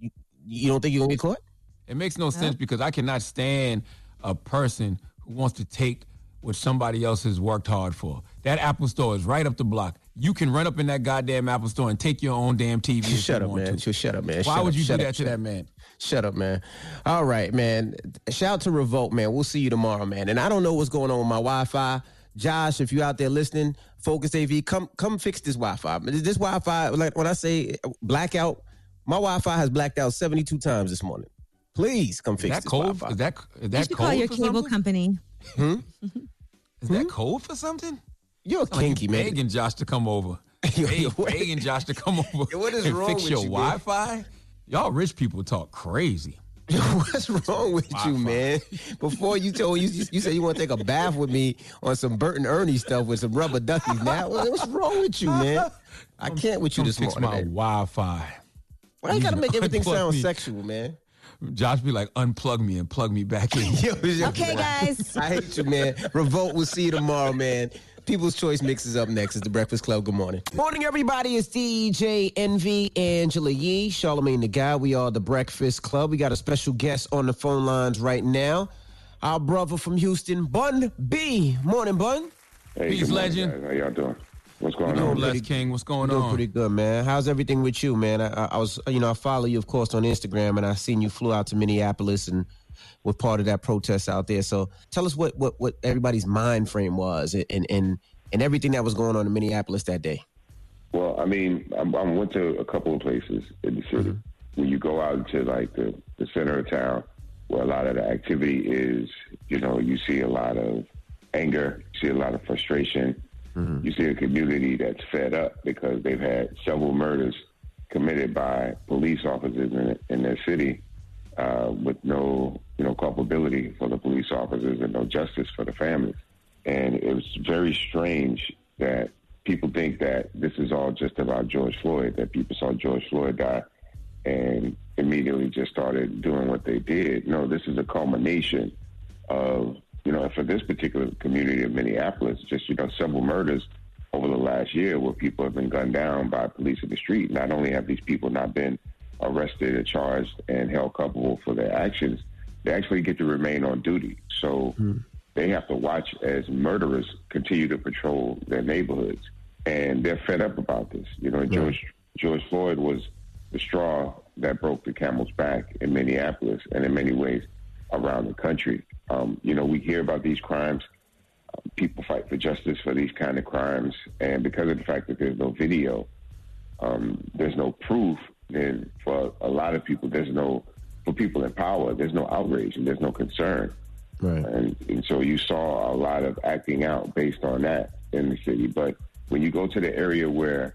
You, you don't think you're gonna get caught? It makes no sense because I cannot stand a person who wants to take what somebody else has worked hard for. That Apple store is right up the block. You can run up in that goddamn Apple store and take your own damn TV. if Shut you up, want man. to. Shut up, man. Why Shut would up, you do shut that up, to that man? Shut up, man. All right, man. Shout out to Revolt, man. We'll see you tomorrow, man. And I don't know what's going on with my Wi-Fi. Josh, if you're out there listening, Focus AV, come come fix this Wi-Fi. This Wi-Fi, like when I say blackout, my Wi-Fi has blacked out 72 times this morning. Please come fix that this code? Wi-Fi. Is that is You that should call your for cable something? company. Hmm? Is that code for something? You're kinky, man. Begging Josh to come over. Beg- begging Josh to come over what is wrong fix with your you, man? Wi-Fi. Y'all rich people talk crazy. What's wrong with you, man? Before you told you, you said you want to take a bath with me on some Bert and Ernie stuff with some rubber duckies. Now, what's wrong with you, man? I can't with you Come this fix morning. my man. Wi-Fi. Why you gotta make everything sound me. sexual, man? Josh be like, unplug me and plug me back in. Okay, guys. I hate you, man. Revolt. We'll see you tomorrow, man. People's Choice mixes up next. It's the Breakfast Club. Good morning. Morning, everybody. It's DJ Envy, Angela Yee, Charlamagne the Guy. We are the Breakfast Club. We got a special guest on the phone lines right now. Our brother from Houston, Bun B. Morning, Bun. Hey, Peace, morning, legend. guys. How y'all doing? What's going Doing on? pretty- Bless King, what's going on? Doing on? pretty good, man. How's everything with you, man? I, I, I was, you know, I follow you, of course, on Instagram, and I seen you flew out to Minneapolis and were part of that protest out there. So tell us what what, what everybody's mind frame was, and and and everything that was going on in Minneapolis that day. Well, I mean, I, I went to a couple of places in the city. Mm-hmm. When you go out to like the, the center of town, where a lot of the activity is, you know, you see a lot of anger, you see a lot of frustration. Mm-hmm. You see a community that's fed up because they've had several murders committed by police officers in, in their city uh, with no, you know, culpability for the police officers and no justice for the families. And it was very strange that people think that this is all just about George Floyd, that people saw George Floyd die and immediately just started doing what they did. No, this is a culmination of, you know, for this particular community of Minneapolis, just, you know, several murders over the last year where people have been gunned down by police in the street. Not only have these people not been arrested or charged and held culpable for their actions, they actually get to remain on duty. So they have to watch as murderers continue to patrol their neighborhoods. And they're fed up about this. You know, George George Floyd was the straw that broke the camel's back in Minneapolis and in many ways around the country. Um, you know, we hear about these crimes. Uh, people fight for justice for these kind of crimes. And because of the fact that there's no video, um, there's no proof, then for a lot of people, there's no, for people in power, there's no outrage and there's no concern. Right. And, and so you saw a lot of acting out based on that in the city. But when you go to the area where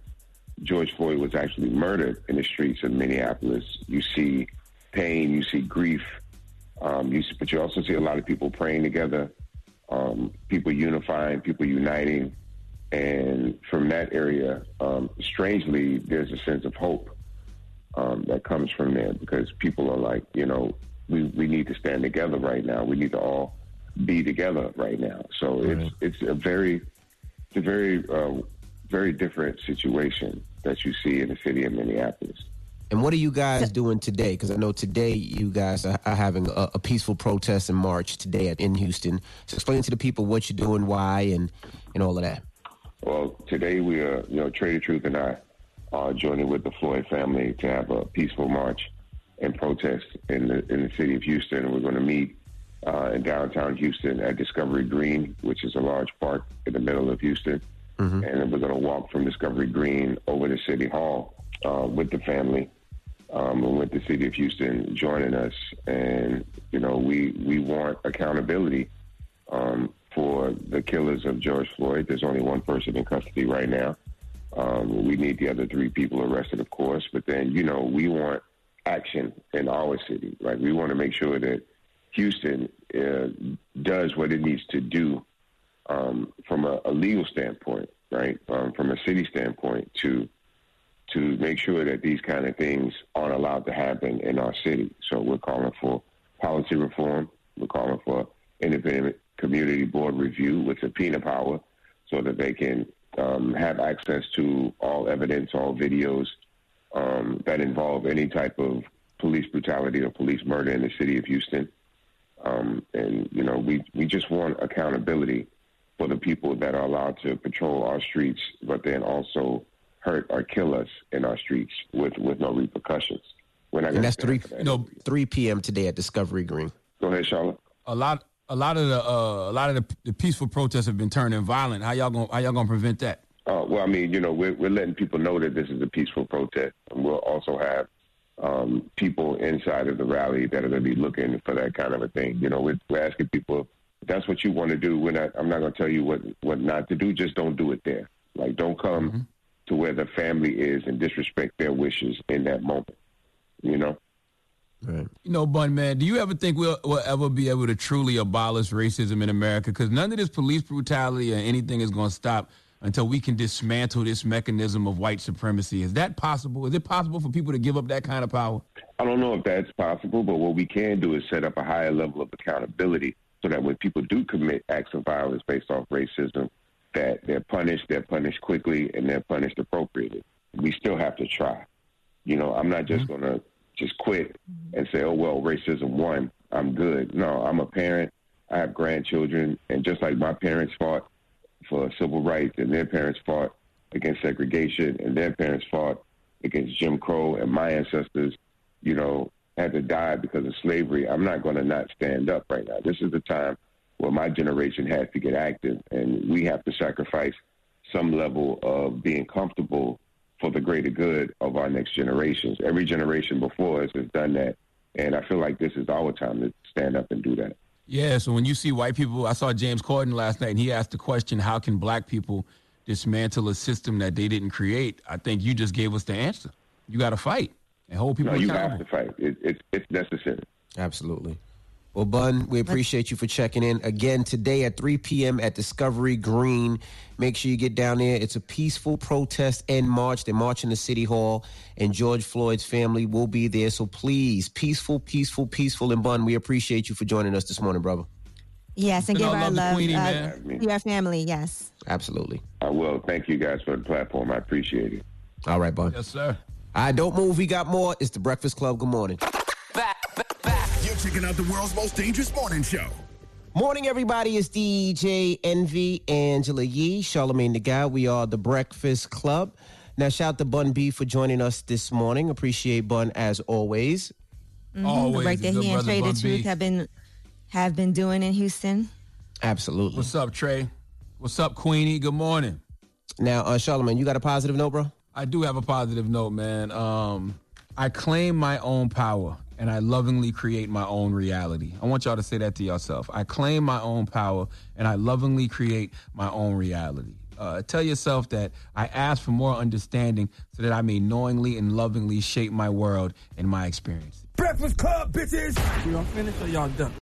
George Floyd was actually murdered in the streets of Minneapolis, you see pain, you see grief, um, you see, but you also see a lot of people praying together, um, people unifying, people uniting. And from that area, um, strangely, there's a sense of hope um, that comes from there because people are like, you know, we, we need to stand together right now. We need to all be together right now. So it's it's a very it's a very uh, very different situation that you see in the city of Minneapolis. And what are you guys doing today? Because I know today you guys are, are having a, a peaceful protest and march today at, in Houston. So explain to the people what you're doing, why, and and all of that. Well, today we are, you know, Trae tha Truth and I are joining with the Floyd family to have a peaceful march and protest in the in the city of Houston. We're going to meet uh, in downtown Houston at Discovery Green, which is a large park in the middle of Houston, and then we're going to walk from Discovery Green over to City Hall uh, with the family. Um, and with the city of Houston joining us, and you know we we want accountability um, for the killers of George Floyd. There's only one person in custody right now. Um, we need the other three people arrested, of course. But then, you know, we want action in our city. Like we want to make sure that Houston uh, does what it needs to do um, from a, a legal standpoint, right? Um, from a city standpoint, to to make sure that these kind of things aren't allowed to happen in our city. So we're calling for policy reform. We're calling for independent community board review with subpoena power so that they can um, have access to all evidence, all videos um, that involve any type of police brutality or police murder in the city of Houston. Um, and, you know, we, we just want accountability for the people that are allowed to patrol our streets, but then also hurt or kill us in our streets with, with no repercussions. We're not And that's three that. No, 3 p.m. today at Discovery Green. Go ahead, Charla. a lot a lot of the uh, a lot of the, the peaceful protests have been turning violent. How y'all gonna how y'all gonna prevent that? Uh, well, I mean, you know, we're, we're letting people know that this is a peaceful protest. And we'll also have um, people inside of the rally that are going to be looking for that kind of a thing. You know, we're, we're asking people If that's what you want to do. We're not. I'm not going to tell you what what not to do. Just don't do it there. Like don't come to where the family is and disrespect their wishes in that moment. You know. Right. You know, Bun man, do you ever think we'll, we'll ever be able to truly abolish racism in America? Because none of this police brutality or anything is going to stop until we can dismantle this mechanism of white supremacy. Is that possible? Is it possible for people to give up that kind of power? I don't know if that's possible, but what we can do is set up a higher level of accountability so that when people do commit acts of violence based off racism, that they're punished, they're punished quickly, and they're punished appropriately. We still have to try. You know, I'm not just mm-hmm. going to just quit mm-hmm. and say, oh, well, racism won. I'm good. No, I'm a parent. I have grandchildren. And just like my parents fought for civil rights and their parents fought against segregation and their parents fought against Jim Crow and my ancestors, you know, had to die because of slavery, I'm not going to not stand up right now. This is the time where my generation has to get active and we have to sacrifice some level of being comfortable for the greater good of our next generations. Every generation before us has done that. And I feel like this is our time to stand up and do that. Yeah, so when you see white people, I saw James Corden last night, and he asked the question, how can black people dismantle a system that they didn't create? I think you just gave us the answer. You got to fight and hold people no, you accountable. have to fight. It, it, it's necessary. Absolutely. Well, Bun, we appreciate you for checking in again today at 3 p.m. at Discovery Green. Make sure you get down there. It's a peaceful protest and march. They're marching to City Hall, and George Floyd's family will be there. So please, peaceful, peaceful, peaceful. And Bun, we appreciate you for joining us this morning, brother. Yes, and Send give our our love to love Queenie, uh, to your family. Yes. Absolutely. I will. Thank you guys for the platform. I appreciate it. All right, Bun. Yes, sir. All right, don't move. We got more. It's the Breakfast Club. Good morning. You're checking out the world's most dangerous morning show. Morning, everybody. It's DJ Envy, Angela Yee, Charlamagne the Guy. We are the Breakfast Club. Now, shout out to Bun B for joining us this morning. Appreciate Bun as always. Mhm, the work that he and Trae tha Truth have been have been doing in Houston. Absolutely. What's up, Trae? What's up, Queenie? Good morning. Now, uh, Charlamagne, you got a positive note, bro? I do have a positive note, man. Um, I claim my own power and I lovingly create my own reality. I want y'all to say that to yourself. I claim my own power and I lovingly create my own reality. Uh, tell yourself that I ask for more understanding so that I may knowingly and lovingly shape my world and my experience. Breakfast Club, bitches. We all finished or y'all done?